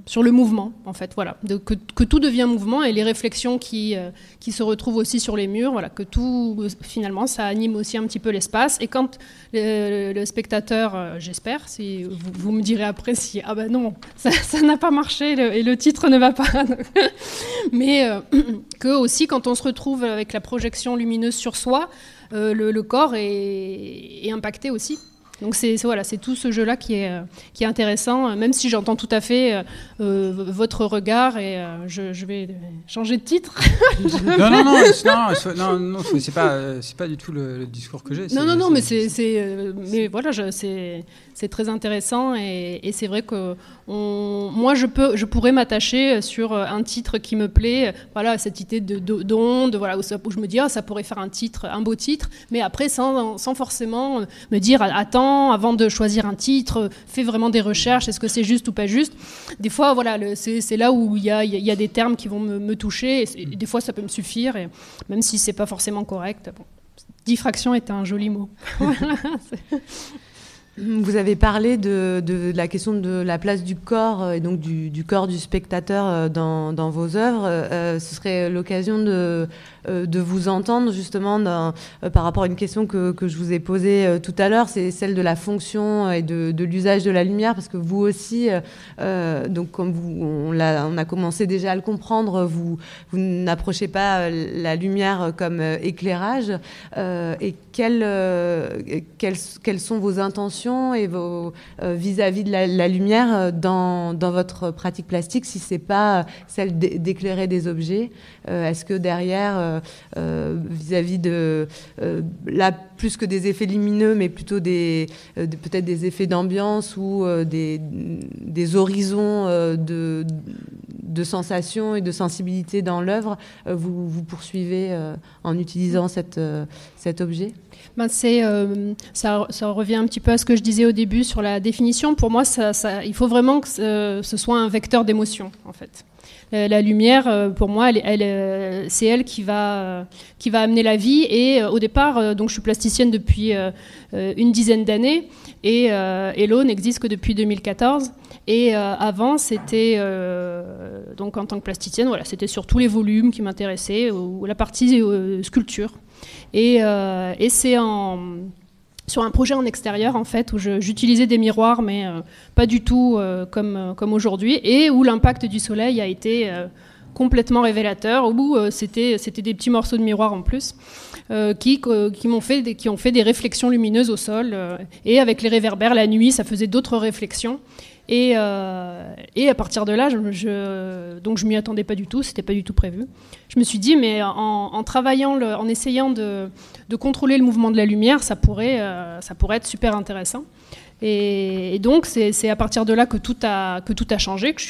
sur le mouvement, en fait, voilà, que, tout devient mouvement et les réflexions qui, euh, qui se retrouvent aussi sur les murs, voilà, que tout, finalement, ça anime aussi un petit peu l'espace. Et quand le, spectateur, euh, j'espère, si vous, me direz après si, ah ben non, ça n'a pas marché et le titre ne va pas, mais que aussi quand on se retrouve avec la projection lumineuse sur soi, le, corps est impacté aussi. Donc c'est voilà, c'est tout ce jeu-là qui est, qui est intéressant, même si j'entends tout à fait euh, euh, votre regard et euh, je, je, vais changer de titre. non, non, non, non, non, c'est pas, c'est pas du tout le, discours que j'ai. Non, non, non, mais c'est, mais voilà, c'est, c'est très intéressant et, et c'est vrai que moi, je, pourrais m'attacher sur un titre qui me plaît, voilà, cette idée de, d'onde, voilà, où, je me dis, ah, ça pourrait faire un titre, un beau titre, mais après, sans, forcément me dire, attends, avant de choisir un titre, fais vraiment des recherches, est-ce que c'est juste ou pas juste? Des fois, voilà, c'est, là où il y a, des termes qui vont me, toucher, et, des fois, ça peut me suffire, même si c'est pas forcément correct. Diffraction est un joli mot. Vous avez parlé de, la question de la place du corps euh, et donc du, corps du spectateur euh, dans, vos œuvres. Euh, ce serait l'occasion de, de vous entendre justement par rapport à une question que, je vous ai posée tout à l'heure, c'est celle de la fonction et de, l'usage de la lumière, parce que vous aussi, donc comme vous, on, a, commencé déjà à le comprendre, vous, vous n'approchez pas la lumière comme éclairage. et quelles, quelles, quelles sont vos intentions et vos euh, vis-à-vis de la, lumière euh, dans, dans, votre pratique plastique si c'est pas celle d'éclairer des objets Est-ce que derrière, vis-à-vis de là plus que des effets lumineux, mais plutôt des peut-être des effets d'ambiance ou des, horizons de, de sensations et de sensibilité dans l'œuvre, vous, vous poursuivez en utilisant cet objet? Ben euh, ça, revient un petit peu à ce que je disais au début sur la définition. Pour moi, il faut vraiment que ce, soit un vecteur d'émotion, en fait. La, lumière, euh, pour moi, euh, c'est elle qui va, amener la vie. Et au départ, donc je suis plasticienne depuis une dizaine d'années, et Hello n'existe que depuis 2014. Et avant, c'était donc en tant que plasticienne, voilà, c'était sur tous les volumes qui m'intéressaient, la partie sculpture. Euh, et, c'est sur un projet en extérieur en fait où j'utilisais des miroirs mais euh, pas du tout euh, comme, comme aujourd'hui et où l'impact du soleil a été complètement révélateur où c'était c'était des petits morceaux de miroirs en plus qui, qui m'ont fait qui ont fait des réflexions lumineuses au sol et avec les réverbères la nuit ça faisait d'autres réflexions et, euh, et, à partir de là, je, je donc je m'y attendais pas du tout, c'était pas du tout prévu. Je me suis dit, mais en, travaillant, en essayant de, de, contrôler le mouvement de la lumière, ça pourrait, euh, ça pourrait être super intéressant. Et, donc c'est à partir de là que tout a, que tout a changé, que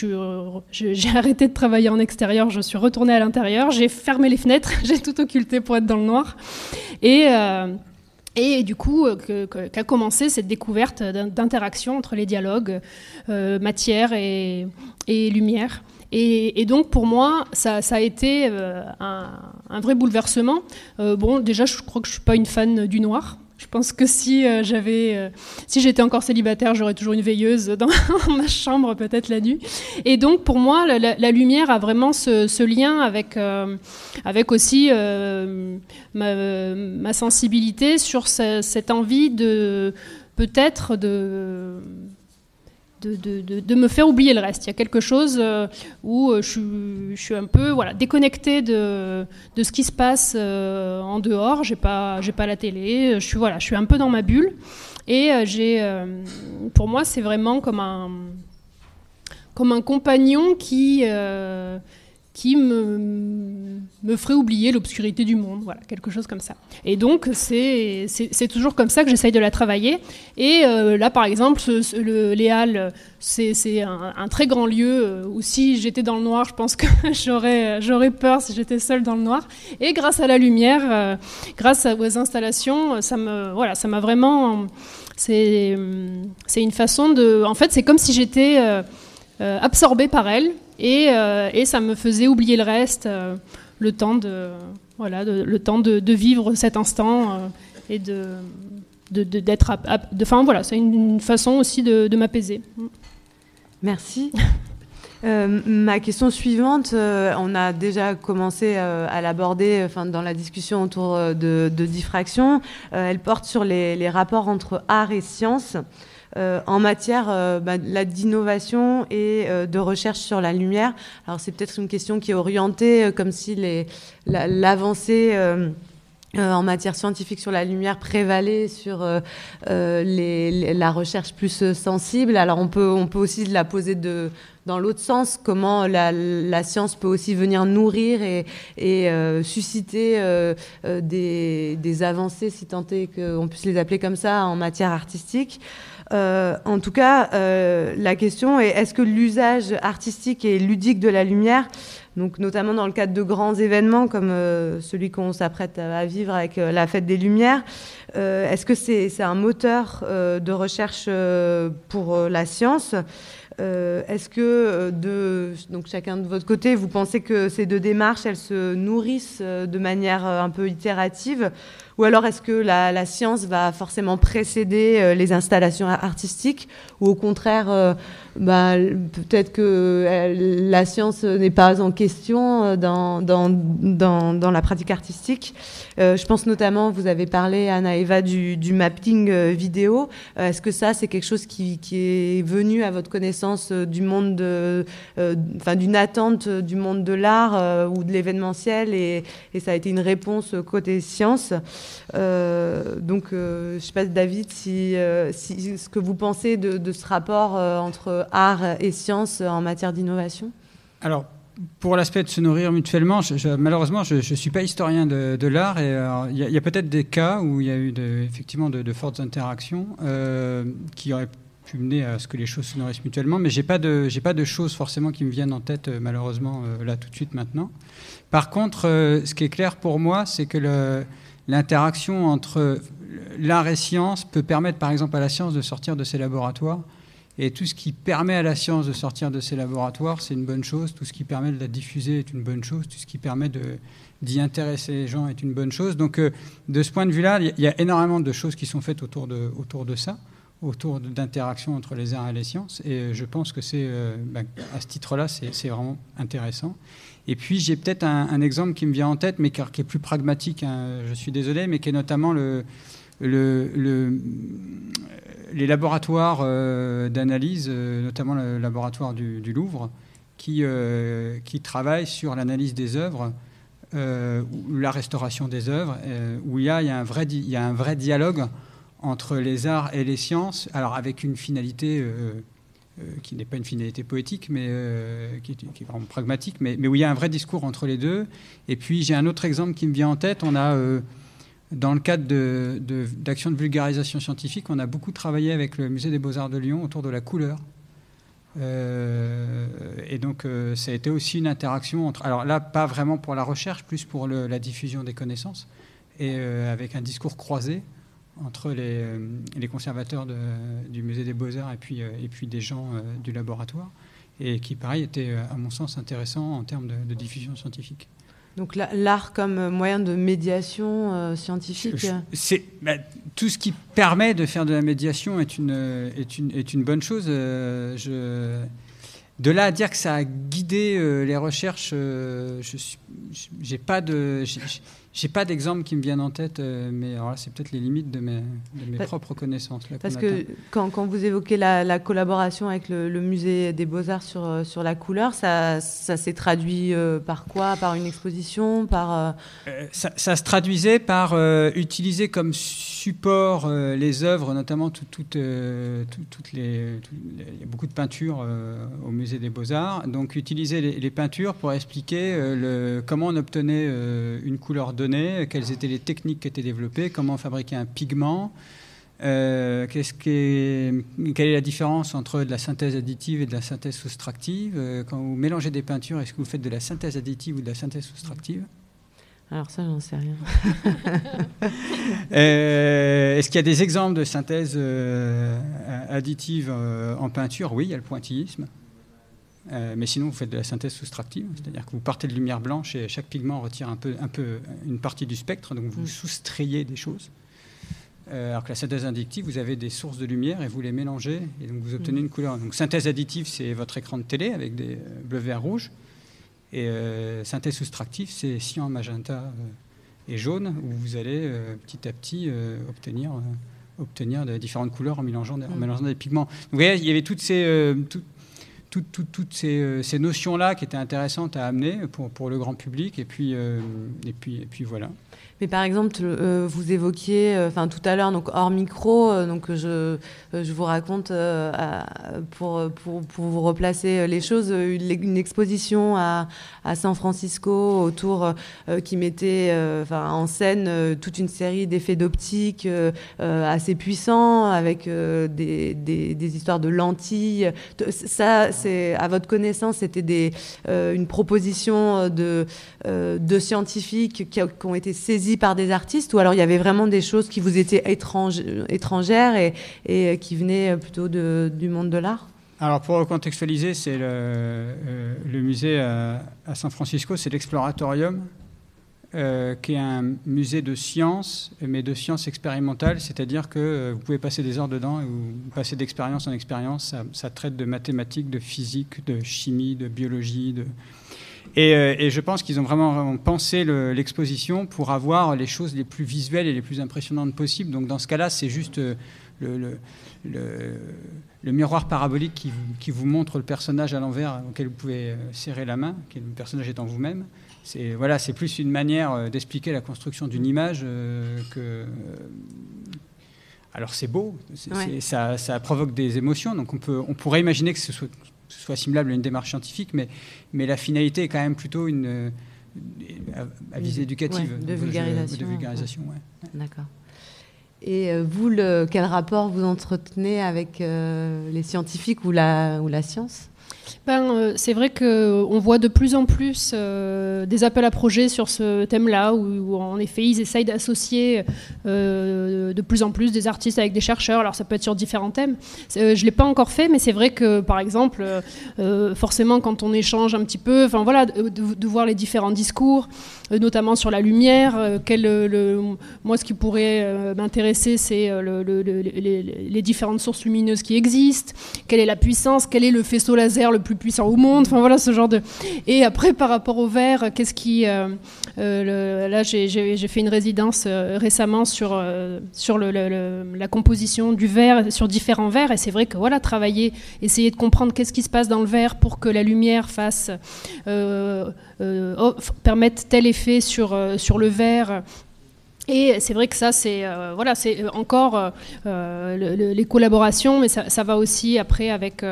j'ai arrêté de travailler en extérieur, je suis retournée à l'intérieur, j'ai fermé les fenêtres, j'ai tout occulté pour être dans le noir. Et, euh, et du coup, euh, qu'a commencé cette découverte d'interaction entre les dialogues euh, matière et, lumière. Et, donc pour moi, ça, a été euh, un, vrai bouleversement. bon, déjà, je crois que je suis pas une fan du noir. Je pense que si euh, j'avais, euh, si j'étais encore célibataire, j'aurais toujours une veilleuse dans ma chambre, peut-être la nuit. Et donc, pour moi, la, lumière a vraiment ce, lien avec, euh, avec aussi ma, ma, sensibilité sur cette envie de peut-être de de, me faire oublier le reste. Il y a quelque chose euh, où euh, je, suis un peu voilà, déconnectée de, ce qui se passe euh, en dehors. Je n'ai pas, la télé. Je suis, un peu dans ma bulle. Et pour moi, c'est vraiment comme un compagnon qui qui me, ferait oublier l'obscurité du monde, voilà, quelque chose comme ça. Et donc, c'est toujours comme ça que j'essaye de la travailler. Et euh, là, par exemple, le, les Halles, c'est un, très grand lieu euh, où si j'étais dans le noir, je pense que j'aurais peur si j'étais seule dans le noir. Et grâce à la lumière, euh, grâce aux installations, ça m'a vraiment... C'est une façon de... En fait, c'est comme si j'étais absorbée par elle euh, et, ça me faisait oublier le reste, euh, le temps de, voilà, le temps de, vivre cet instant euh, et de d'être enfin voilà c'est une, façon aussi de, m'apaiser. Merci. Ma question suivante, on a déjà commencé à l'aborder enfin, dans la discussion autour de, diffraction. elle porte sur les, rapports entre art et science en matière bah, d'innovation et de recherche sur la lumière. Alors c'est peut-être une question qui est orientée comme si l'avancée... Euh, en matière scientifique sur la lumière prévalait sur euh, euh, la recherche plus sensible. Alors on peut aussi la poser de, dans l'autre sens, comment la, science peut aussi venir nourrir et, et susciter des, des, avancées, si tant est qu'on puisse les appeler comme ça, en matière artistique. en tout cas, la question est est-ce que l'usage artistique et ludique de la lumière donc notamment dans le cadre de grands événements comme euh, celui qu'on s'apprête à, vivre avec euh, la Fête des Lumières. Euh, est-ce que c'est un moteur de recherche pour la science? Est-ce que de, donc chacun de votre côté, vous pensez que ces deux démarches, elles se nourrissent de manière un peu itérative? Ou alors est-ce que la, science va forcément précéder les installations artistiques? Ou au contraire, bah, peut-être que la science n'est pas en question euh, dans, dans, dans, dans la pratique artistique. Euh, je pense notamment, vous avez parlé, Anna Eva, du, du mapping euh, vidéo. Est-ce que ça, c'est quelque chose qui, qui, est venu à votre connaissance du monde, de, enfin, d'une attente du monde de l'art ou de l'événementiel et, et, ça a été une réponse côté science? Donc, je ne sais pas, David, si, si, ce que vous pensez de, de ce rapport entre art et sciences en matière d'innovation Alors, pour l'aspect de se nourrir mutuellement, malheureusement, je ne suis pas historien de, l'art et il y a, peut-être des cas où il y a eu effectivement de, fortes interactions euh, qui auraient pu mener à ce que les choses se nourrissent mutuellement, mais j'ai pas de pas de choses forcément qui me viennent en tête euh, malheureusement euh, là tout de suite maintenant. Par contre, ce qui est clair pour moi, c'est que l'interaction entre l'art et science peut permettre par exemple à la science de sortir de ses laboratoires et tout ce qui permet à la science de sortir de ses laboratoires, c'est une bonne chose. Tout ce qui permet de la diffuser est une bonne chose. Tout ce qui permet d'y intéresser les gens est une bonne chose. Donc, euh, de ce point de vue-là, il y a énormément de choses qui sont faites autour de, autour de ça, autour d'interaction entre les arts et les sciences. Et euh, je pense que c'est, euh, bah, à ce titre-là, c'est vraiment intéressant. Et puis, j'ai peut-être un, exemple qui me vient en tête, mais qui, est plus pragmatique, hein, je suis désolé, mais qui est notamment le, le, le, les laboratoires euh, d'analyse, euh, notamment le laboratoire du, Louvre, qui, euh, qui travaillent sur l'analyse des œuvres, la restauration des œuvres, où il y, a, il, y a un vrai, il y a un vrai dialogue entre les arts et les sciences, alors avec une finalité qui n'est pas une finalité poétique, mais qui, est, vraiment pragmatique, mais, mais, où il y a un vrai discours entre les deux. Et puis j'ai un autre exemple qui me vient en tête. On a dans le cadre d'actions de, de, vulgarisation scientifique, on a beaucoup travaillé avec le Musée des Beaux-Arts de Lyon autour de la couleur. Euh, et donc, euh, ça a été aussi une interaction entre. Alors là, pas vraiment pour la recherche, plus pour la diffusion des connaissances, et euh, avec un discours croisé entre les, conservateurs du Musée des Beaux-Arts et puis, et puis des gens du laboratoire, et qui, pareil, était, à mon sens, intéressant en termes de diffusion scientifique. Donc l'art comme moyen de médiation euh, scientifique c'est, bah, Tout ce qui permet de faire de la médiation est une, est une, est une bonne chose. Euh, je, de là à dire que ça a guidé euh, les recherches, je n'ai pas de... J'ai pas d'exemple qui me viennent en tête, euh, mais alors là, c'est peut-être les limites de mes, mes propres connaissances. Parce que quand, quand, vous évoquez la, collaboration avec le, musée des Beaux-Arts sur, euh, sur la couleur, ça, ça s'est traduit euh, par quoi? Par une exposition? Par, ça, ça, se traduisait par utiliser comme support les œuvres, notamment toutes toutes les, Il y a beaucoup de peintures au musée des Beaux-Arts. Donc, utiliser les, les peintures pour expliquer le, comment on obtenait une couleur quelles étaient les techniques qui étaient développées, comment fabriquer un pigment, euh, quelle est la différence entre de la synthèse additive et de la synthèse soustractive euh, Quand vous mélangez des peintures, est-ce que vous faites de la synthèse additive ou de la synthèse soustractive? Alors ça, j'en sais rien. Euh, est-ce qu'il y a des exemples de synthèse additive en peinture? Oui, il y a le pointillisme. Euh, mais sinon, vous faites de la synthèse soustractive, c'est-à-dire que vous partez de lumière blanche et chaque pigment retire un peu, un peu une partie du spectre, donc vous mm. soustrayez des choses. Euh, alors que la synthèse additive, vous avez des sources de lumière et vous les mélangez et donc vous obtenez une couleur. Donc synthèse additive, c'est votre écran de télé avec des euh, bleus, verts, rouges. Et euh, synthèse soustractive, c'est cyan, magenta et jaune, où vous allez petit à petit obtenir, obtenir de différentes couleurs en mélangeant, en mm. mélangeant des pigments. Donc, vous voyez, il y avait toutes ces, toutes ces, ces notions-là qui étaient intéressantes à amener pour, pour le grand public. Et puis, et puis, et puis voilà. Mais par exemple, euh, vous évoquiez, euh, enfin tout à l'heure, donc hors micro, euh, donc je, je vous raconte pour, pour, pour, vous replacer les choses, une, exposition à, à, San Francisco autour qui mettait en scène toute une série d'effets d'optique assez puissants avec des, des, des, histoires de lentilles. Ça, c'est à votre connaissance, c'était des une proposition de, de scientifiques qui, qui ont été saisis par des artistes ou alors il y avait vraiment des choses qui vous étaient étrangères et, et qui venaient plutôt de, du monde de l'art? Alors pour recontextualiser, c'est le, euh, musée à, San Francisco, c'est l'Exploratorium, euh, qui est un musée de sciences, mais de sciences expérimentales, c'est-à-dire que euh, vous pouvez passer des heures dedans et vous passez d'expérience en expérience. Ça, ça, traite de mathématiques, de physique, de chimie, de biologie, de, euh, et, je pense qu'ils ont vraiment, pensé l'exposition pour avoir les choses les plus visuelles et les plus impressionnantes possibles. Donc dans ce cas-là, c'est juste euh, le, le, miroir parabolique qui vous, qui vous, montre le personnage à l'envers auquel vous pouvez euh, serrer la main, qui le personnage étant vous-même. C'est voilà, c'est plus une manière d'expliquer la construction d'une image que. alors c'est beau, ça, ça, provoque des émotions, donc on, peut, on pourrait imaginer que ce soit, ce soit assimilable à une démarche scientifique, mais, mais la finalité est quand même plutôt une, à, visée éducative. de vulgarisation. De vulgarisation D'accord. Et euh, vous, le, quel rapport vous entretenez avec euh, les scientifiques ou la, ou la science? Ben, euh, c'est vrai qu'on voit de plus en plus euh, des appels à projets sur ce thème-là, où, en effet ils essayent d'associer euh, de plus en plus des artistes avec des chercheurs. Alors ça peut être sur différents thèmes. je ne l'ai pas encore fait, mais c'est vrai que par exemple, forcément quand on échange un petit peu, voilà, de, voir les différents discours, notamment sur la lumière. Moi, ce qui pourrait m'intéresser, c'est les, différentes sources lumineuses qui existent. Quelle est la puissance Quel est le faisceau laser plus puissant au monde. Enfin voilà ce genre de. Et après par rapport au verre, qu'est-ce qui euh, euh, là j'ai fait une résidence euh, récemment sur sur le, la composition du verre sur différents verres et c'est vrai que voilà travailler, essayer de comprendre qu'est-ce qui se passe dans le verre pour que la lumière fasse permette tel effet sur sur le verre et c'est vrai que ça, c'est euh, voilà, c'est euh, encore euh, les collaborations, mais ça, va aussi après avec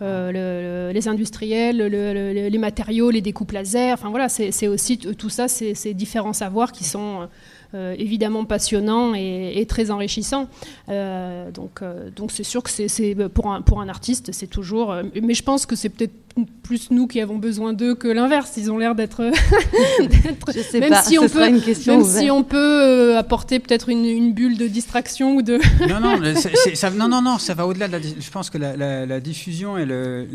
les industriels, les matériaux, les découpes laser. Enfin voilà, c'est aussi tout ça, c'est différents savoirs qui sont évidemment passionnant et, très enrichissant. Euh, donc, donc c'est sûr que c'est pour un, pour un artiste, c'est toujours. mais je pense que c'est peut-être plus nous qui avons besoin d'eux que l'inverse. Ils ont l'air d'être. même si on peut, une question même si on peut apporter peut-être une, bulle de distraction ou de. non, non, ça, non, non, non, ça va au-delà de la. Je pense que la, diffusion et le,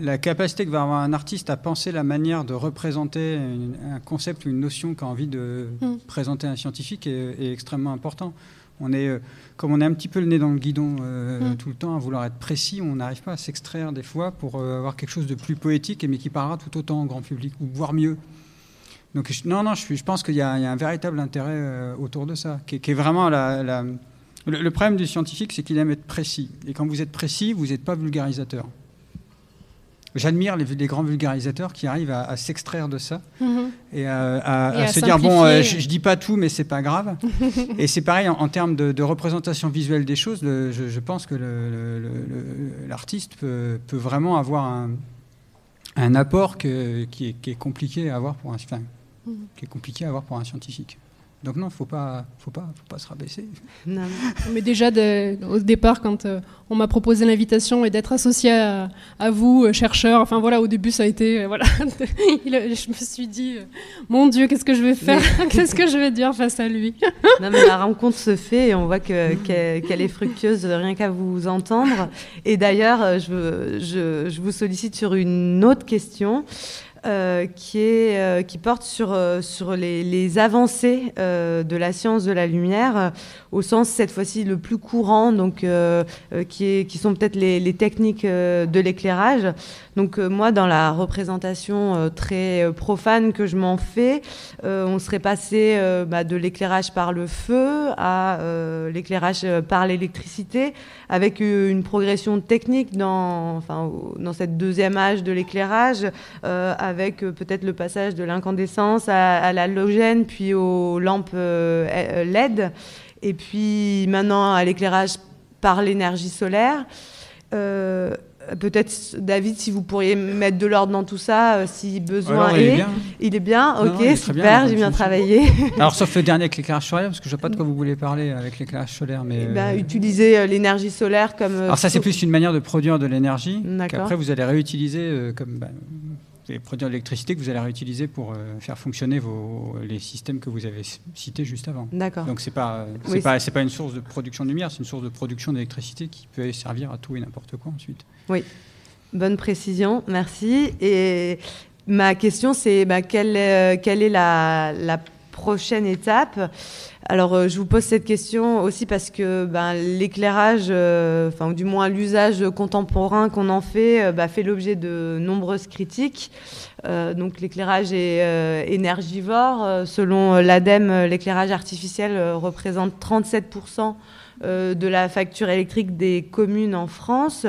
la capacité que va avoir un artiste à penser la manière de représenter un concept ou une notion qu'a envie de mm. présenter un scientifique scientifique est, extrêmement important. On est, euh, comme on est un petit peu le nez dans le guidon euh, mm. tout le temps à vouloir être précis, on n'arrive pas à s'extraire des fois pour euh, avoir quelque chose de plus poétique, mais qui parlera tout autant au grand public, ou voire mieux. Donc non, non, je, je pense qu'il y, a un véritable intérêt autour de ça, qui, est vraiment la, le, problème du scientifique, c'est qu'il aime être précis. Et quand vous êtes précis, vous n'êtes pas vulgarisateur. J'admire les, grands vulgarisateurs qui arrivent à, s'extraire de ça mhm. et à, se dire bon, euh, je, ne dis pas tout, mais c'est pas grave. et c'est pareil en, termes de, représentation visuelle des choses. je, pense que l'artiste peut, vraiment avoir un, apport qui, est, compliqué à avoir pour un, mhm. qui est compliqué à avoir pour un scientifique. Donc non, faut pas, faut pas, faut pas se rabaisser. Non, Mais déjà au départ, quand euh, on m'a proposé l'invitation et d'être associé à, vous, euh, chercheur, enfin voilà, au début ça a été, euh, voilà, je me suis dit, mon Dieu, qu'est-ce que je vais faire, qu'est-ce que je vais dire face à lui? non mais la rencontre se fait et on voit que qu'elle est fructueuse rien qu'à vous entendre. Et d'ailleurs, je, je, je, vous sollicite sur une autre question. Euh, qui, est, euh, qui porte sur, euh, sur les, les avancées de la science de la lumière, au sens cette fois-ci le plus courant, donc, qui, est, qui sont peut-être les, les, techniques de l'éclairage. Donc moi, dans la représentation très profane que je m'en fais, on serait passé bah, de l'éclairage par le feu à l'éclairage par l'électricité, avec une progression technique dans, cette deuxième âge de l'éclairage avec euh, peut-être le passage de l'incandescence à, l'halogène, puis aux lampes euh, euh, LED, et puis maintenant à l'éclairage par l'énergie solaire. Peut-être, David, si vous pourriez mettre de l'ordre dans tout ça, si besoin est. Il est bien, il est bien ok, super, j'ai bien travaillé. Alors, sauf le dernier avec l'éclairage solaire, parce que je ne sais pas de quoi vous voulez parler avec l'éclairage solaire. mais eh ben, Utiliser l'énergie solaire comme. Alors, ça, c'est plus une manière de produire de l'énergie, qu'après, vous allez réutiliser comme. Ben, produire de l'électricité que vous allez réutiliser pour euh, faire fonctionner vos, les systèmes que vous avez cités juste avant. D'accord. Donc c'est pas c'est pas c'est pas une source de production de lumière, c'est une source de production d'électricité qui peut servir à tout et n'importe quoi ensuite. Oui. Bonne précision, merci. Et ma question c'est bah, quelle, euh, quelle est la, la prochaine étape? Alors, euh, je vous pose cette question aussi parce que ben, l'éclairage, euh, ou du moins l'usage contemporain qu'on en fait, euh, bah, fait l'objet de nombreuses critiques. donc, l'éclairage est énergivore. selon l'ADEME, l'éclairage artificiel représente 37% euh, de la facture électrique des communes en France.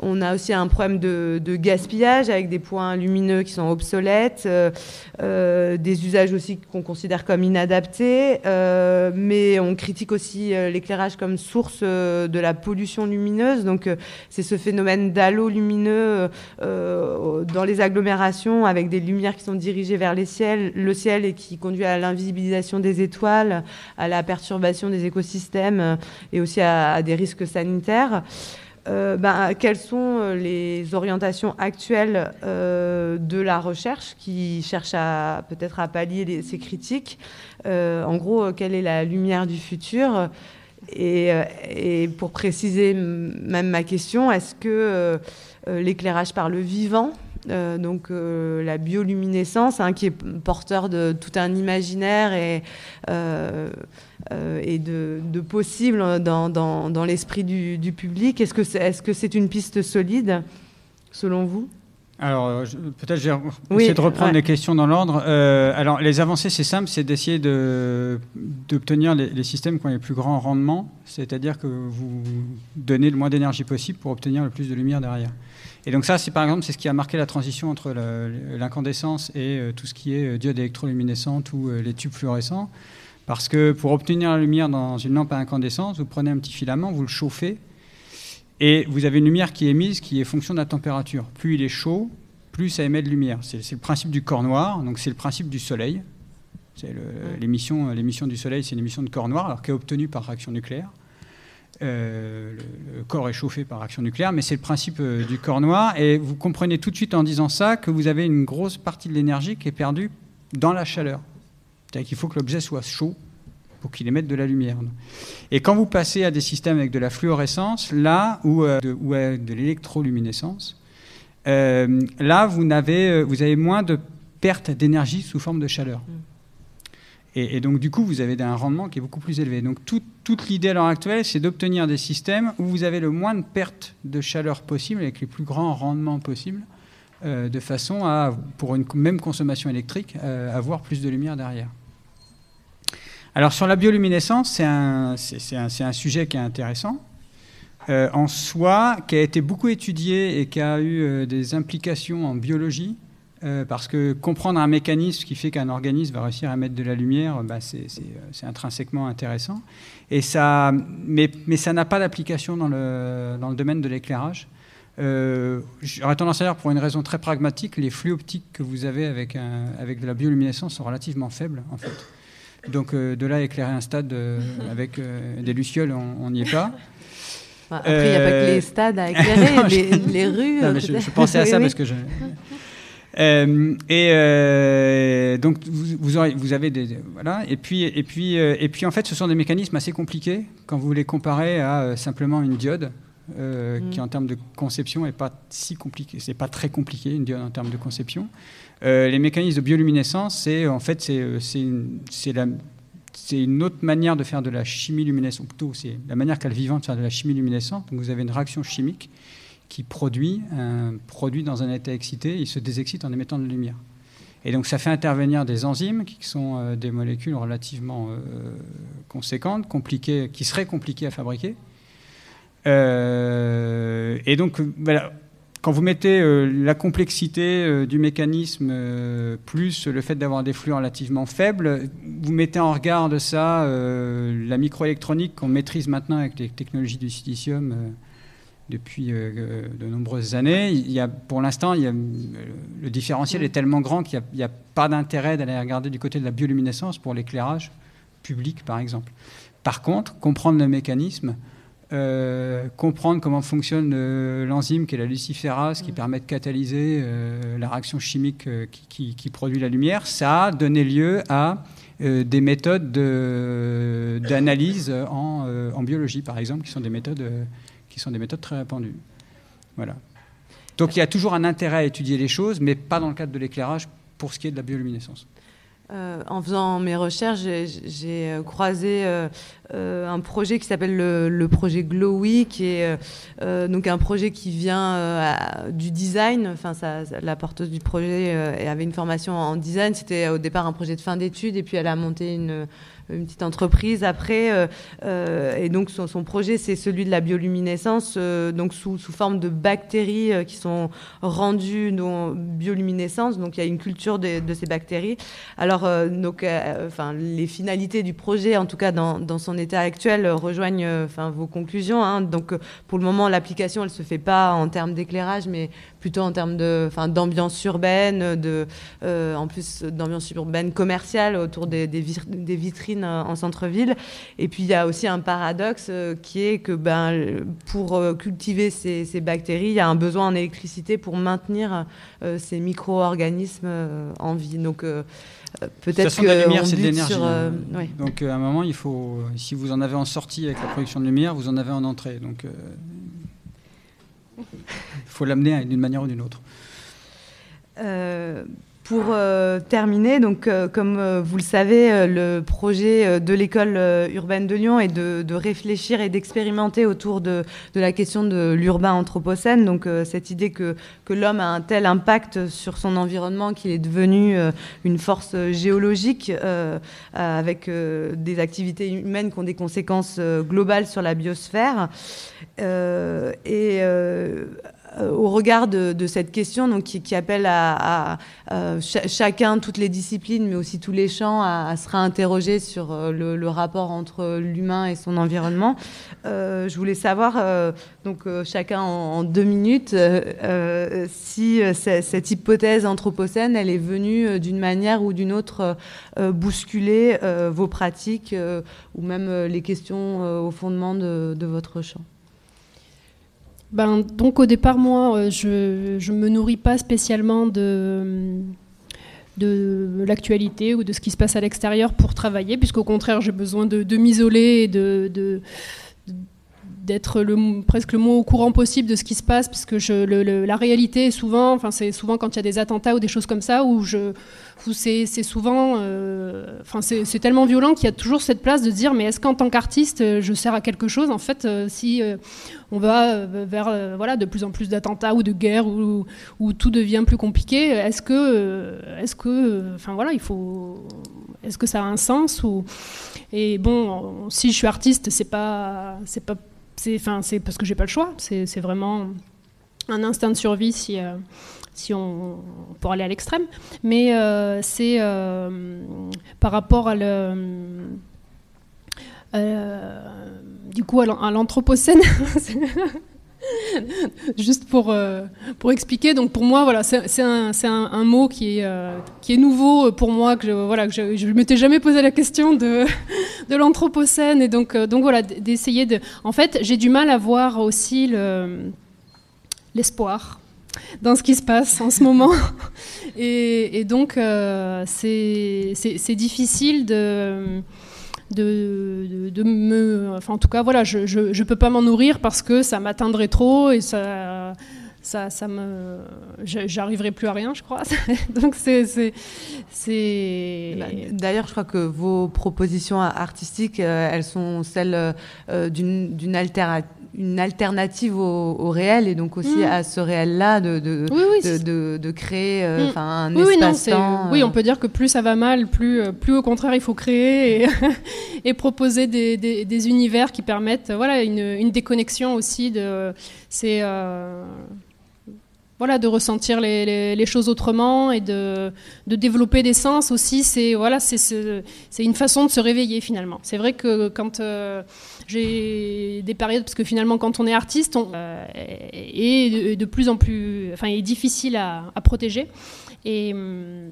On a aussi un problème de, gaspillage avec des points lumineux qui sont obsolètes, euh, euh, des usages aussi qu'on considère comme inadaptés, mais on critique aussi l'éclairage comme source de la pollution lumineuse. Donc c'est ce phénomène d'halo lumineux dans les agglomérations avec des lumières qui sont dirigées vers le ciel et qui conduit à l'invisibilisation des étoiles, à la perturbation des écosystèmes et aussi à, des risques sanitaires. Euh, ben, quelles sont euh, les orientations actuelles euh, de la recherche qui cherche à peut-être à pallier ces critiques? En gros, quelle est la lumière du futur? Et, et, pour préciser même ma question, est-ce que l'éclairage par le vivant euh, donc euh, la bioluminescence, hein, qui est porteur de tout un imaginaire et, euh, et de, de possible dans, dans, l'esprit du, du, public. Est-ce que c'est est -ce c'est une piste solide, selon vous? Alors, peut-être je vais essayer de reprendre les questions dans l'ordre. alors, les avancées, c'est simple, c'est d'essayer d'obtenir les, les, systèmes qui ont les plus grands rendements, c'est-à-dire que vous donnez le moins d'énergie possible pour obtenir le plus de lumière derrière. Et donc ça, c'est par exemple, c'est ce qui a marqué la transition entre l'incandescence et euh, tout ce qui est euh, diode électroluminescente ou euh, les tubes fluorescents. Parce que pour obtenir la lumière dans une lampe à incandescence, vous prenez un petit filament, vous le chauffez, et vous avez une lumière qui est émise qui est fonction de la température. Plus il est chaud, plus ça émet de lumière. C'est le principe du corps noir, donc c'est le principe du soleil. L'émission du soleil, c'est une émission de corps noir, alors qui est obtenue par réaction nucléaire. Euh, le, corps est chauffé par action nucléaire, mais c'est le principe euh, du corps noir. Et vous comprenez tout de suite en disant ça que vous avez une grosse partie de l'énergie qui est perdue dans la chaleur. C'est-à-dire qu'il faut que l'objet soit chaud pour qu'il émette de la lumière. Et quand vous passez à des systèmes avec de la fluorescence, là, ou, euh, de, ou de l'électroluminescence, là, vous avez, vous avez moins de perte d'énergie sous forme de chaleur. Et, donc, du coup, vous avez un rendement qui est beaucoup plus élevé. Donc, toute l'idée à l'heure actuelle, c'est d'obtenir des systèmes où vous avez le moins de pertes de chaleur possible, avec les plus grands rendements possibles, euh, de façon à, pour une même consommation électrique, euh, avoir plus de lumière derrière. Alors, sur la bioluminescence, c'est un, un, sujet qui est intéressant. Euh, en soi, qui a été beaucoup étudié et qui a eu des implications en biologie, euh, parce que comprendre un mécanisme qui fait qu'un organisme va réussir à mettre de la lumière, bah, c'est intrinsèquement intéressant. Et ça, mais, mais ça n'a pas d'application dans le, dans le domaine de l'éclairage. Euh, J'aurais tendance à dire, pour une raison très pragmatique, les flux optiques que vous avez avec, un, avec de la bioluminescence sont relativement faibles, en fait. Donc, euh, de là éclairer un stade euh, avec des lucioles, on n'y est pas. Après, il n'y a pas que les stades à éclairer, les, rues. je, je, pensais à ça parce que je, euh, et euh, donc vous, vous, aurez, vous, avez des voilà et puis et puis euh, et puis en fait ce sont des mécanismes assez compliqués quand vous les comparez à simplement une diode Mm. qui en termes de conception est pas si compliqué. C'est pas très compliqué une diode en termes de conception. Les mécanismes de bioluminescence, c'est en fait c'est c'est une, c'est la- c'est une autre manière de faire de la chimie luminescente. Plutôt, c'est la manière qu'a le vivant de faire de la chimie luminescente. Donc vous avez une réaction chimique qui produit un produit dans un état excité, il se désexcite en émettant de la lumière. Et donc ça fait intervenir des enzymes qui sont euh, des molécules relativement euh, conséquentes, compliquées, qui seraient compliquées à fabriquer. Euh, et donc euh, voilà, quand vous mettez euh, la complexité euh, du mécanisme euh, plus le fait d'avoir des flux relativement faibles, vous mettez en regard de ça euh, la microélectronique qu'on maîtrise maintenant avec les technologies du silicium euh, depuis euh, euh, de nombreuses années. Il y a, pour l'instant, euh, le différentiel est tellement grand qu'il n'y a, pas d'intérêt d'aller regarder du côté de la bioluminescence pour l'éclairage public, par exemple. Par contre, comprendre le mécanisme, euh, comprendre comment fonctionne l'enzyme qui est la luciférase, qui permet de catalyser euh, la réaction chimique qui, qui- qui produit la lumière, ça a donné lieu à des méthodes de- d'analyse en, euh, en biologie, par exemple, qui sont des méthodes, euh, qui sont des méthodes très répandues. Voilà. Donc il y a toujours un intérêt à étudier les choses, mais pas dans le cadre de l'éclairage pour ce qui est de la bioluminescence. Euh, en faisant mes recherches, j'ai- euh, croisé euh, un projet qui s'appelle le, projet Glowy, qui est donc un projet qui vient du design. Enfin, ça, la porteuse du projet avait une formation en design. C'était au départ un projet de fin d'études, et puis elle a monté une, une petite entreprise après. euh, euh, et donc son, projet, c'est celui de la bioluminescence, euh, donc sous, sous forme de bactéries euh, qui sont rendues non bioluminescence. Donc il y a une culture de, ces bactéries. Alors, euh, donc, euh, enfin, les finalités du projet, en tout cas dans, dans son état actuel, euh, rejoignent euh, enfin, vos conclusions. hein. Donc, euh, pour le moment, l'application, elle se fait pas en termes d'éclairage, mais plutôt en termes de, enfin, d'ambiance urbaine, de, euh, en plus d'ambiance urbaine commerciale autour des, des, vir- des vitrines euh, en centre-ville. Et puis, il y a aussi un paradoxe euh, qui est que, ben, pour euh, cultiver ces, ces bactéries, il y a un besoin en électricité pour maintenir euh, ces micro-organismes euh, en vie. Donc, peut-être façon, la que lumière, c'est de l'énergie. sur, euh, hein. ouais. Donc, euh, à un moment, il faut, si vous en avez en sortie avec la production de lumière, vous en avez en entrée. Donc, euh, faut l'amener d'une manière ou d'une autre. Euh, pour euh, terminer, donc, euh, comme vous le savez, le projet de l'école urbaine de Lyon est de, réfléchir et d'expérimenter autour de, la question de l'urbain anthropocène. Donc, cette idée que, que l'homme a un tel impact sur son environnement qu'il est devenu une force géologique avec des activités humaines qui ont des conséquences globales sur la biosphère. Et au regard de, cette question donc, qui, appelle à, cha- chacun, toutes les disciplines, mais aussi tous les champs, à, se réinterroger sur euh, le, rapport entre l'humain et son environnement. Euh, je voulais savoir, euh, donc euh, chacun en, deux minutes, euh, euh, si euh, cette hypothèse anthropocène, elle est venue euh, d'une manière ou d'une autre euh, euh, bousculer euh, vos pratiques euh, ou même euh, les questions euh, au fondement de, de votre champ. Ben, donc au départ, moi, euh, je ne me nourris pas spécialement de, l'actualité ou de ce qui se passe à l'extérieur pour travailler, puisqu'au contraire, j'ai besoin de, m'isoler et de- d'être presque le moins au courant possible de ce qui se passe, le- le- la réalité est souvent, enfin c'est souvent quand il y a des attentats ou des choses comme ça, où, c'est, souvent, euh, enfin c'est, tellement violent qu'il y a toujours cette place de dire, mais est-ce qu'en tant qu'artiste, je sers à quelque chose? En fait, euh, si euh, on va vers voilà, de plus en plus d'attentats ou de guerres où, où tout devient plus compliqué, est-ce que, est-ce que, enfin voilà, il faut, est-ce que ça a un sens ou et bon, si je suis artiste, c'est pas, c'est pas, c'est, parce que j'ai pas le choix. C'est, vraiment un instinct de survie si. euh, on, pour aller à l'extrême, mais euh, c'est euh, par rapport à le, du coup à l'anthropocène. Juste pour, euh, pour expliquer, donc pour moi, voilà, c'est un, un, mot qui est, euh, qui est nouveau pour moi, que je voilà, que je ne m'étais jamais posé la question de, de l'anthropocène, et donc, euh, donc voilà, d'essayer de... En fait, j'ai du mal à voir aussi le- l'espoir dans ce qui se passe en ce moment. Et, et donc, euh, c'est difficile de de, de, me, enfin en tout cas voilà, je je, peux pas m'en nourrir parce que ça m'atteindrait trop et ça ça, ça me, j'arriverai plus à rien, je crois. Donc c'est, bah, D'ailleurs, je crois que vos propositions artistiques, euh, elles sont celles euh, d'une, d'une une alternative au, réel et donc aussi mm. à ce réel-là de, de, de, de, créer euh, mm. un espace-temps. Oui, on peut dire que plus ça va mal, plus, plus au contraire il faut créer et, et proposer des, des, des, univers qui permettent voilà, une, une déconnexion aussi. De, c'est voilà, de ressentir les, choses autrement et de, développer des sens aussi. C'est voilà, une façon de se réveiller finalement. C'est vrai que quand euh, j'ai des périodes, parce que finalement quand on est artiste, on euh, est de, plus en plus, enfin, est difficile à, protéger. Hum,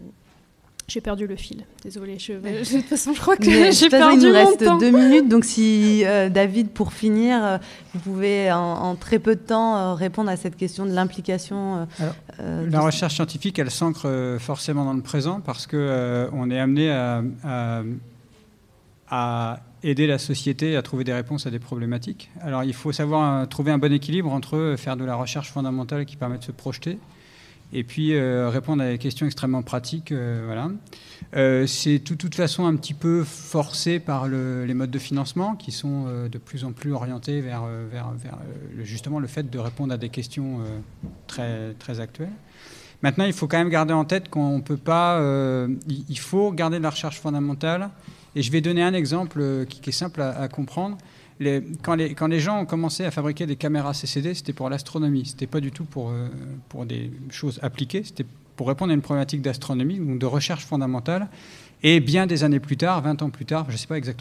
j'ai perdu le fil. Désolée. Je, de toute façon, je crois que j'ai perdu Il nous reste deux minutes. Donc, si euh, David, pour finir, euh, vous pouvez en, très peu de temps euh, répondre à cette question de l'implication. la recherche scientifique, elle s'ancre forcément dans le présent parce que on est amené à, à, aider la société à trouver des réponses à des problématiques. Alors, il faut savoir trouver un bon équilibre entre faire de la recherche fondamentale qui permet de se projeter et puis euh, répondre à des questions extrêmement pratiques. Euh, voilà. Euh, c'est de toute façon un petit peu forcé par les modes de financement qui sont de plus en plus orientés vers, justement le fait de répondre à des questions très, très actuelles. Maintenant, il faut quand même garder en tête qu'on peut pas. il faut garder la recherche fondamentale. Et je vais donner un exemple qui, est simple à comprendre quand, les, quand, les, gens ont commencé à fabriquer des caméras CCD, c'était pour l'astronomie. C'était pas du tout pour, euh, pour des choses appliquées. C'était pour répondre à une problématique d'astronomie, ou de recherche fondamentale. Et bien des années plus tard, 20 ans plus tard, je ne sais pas exactement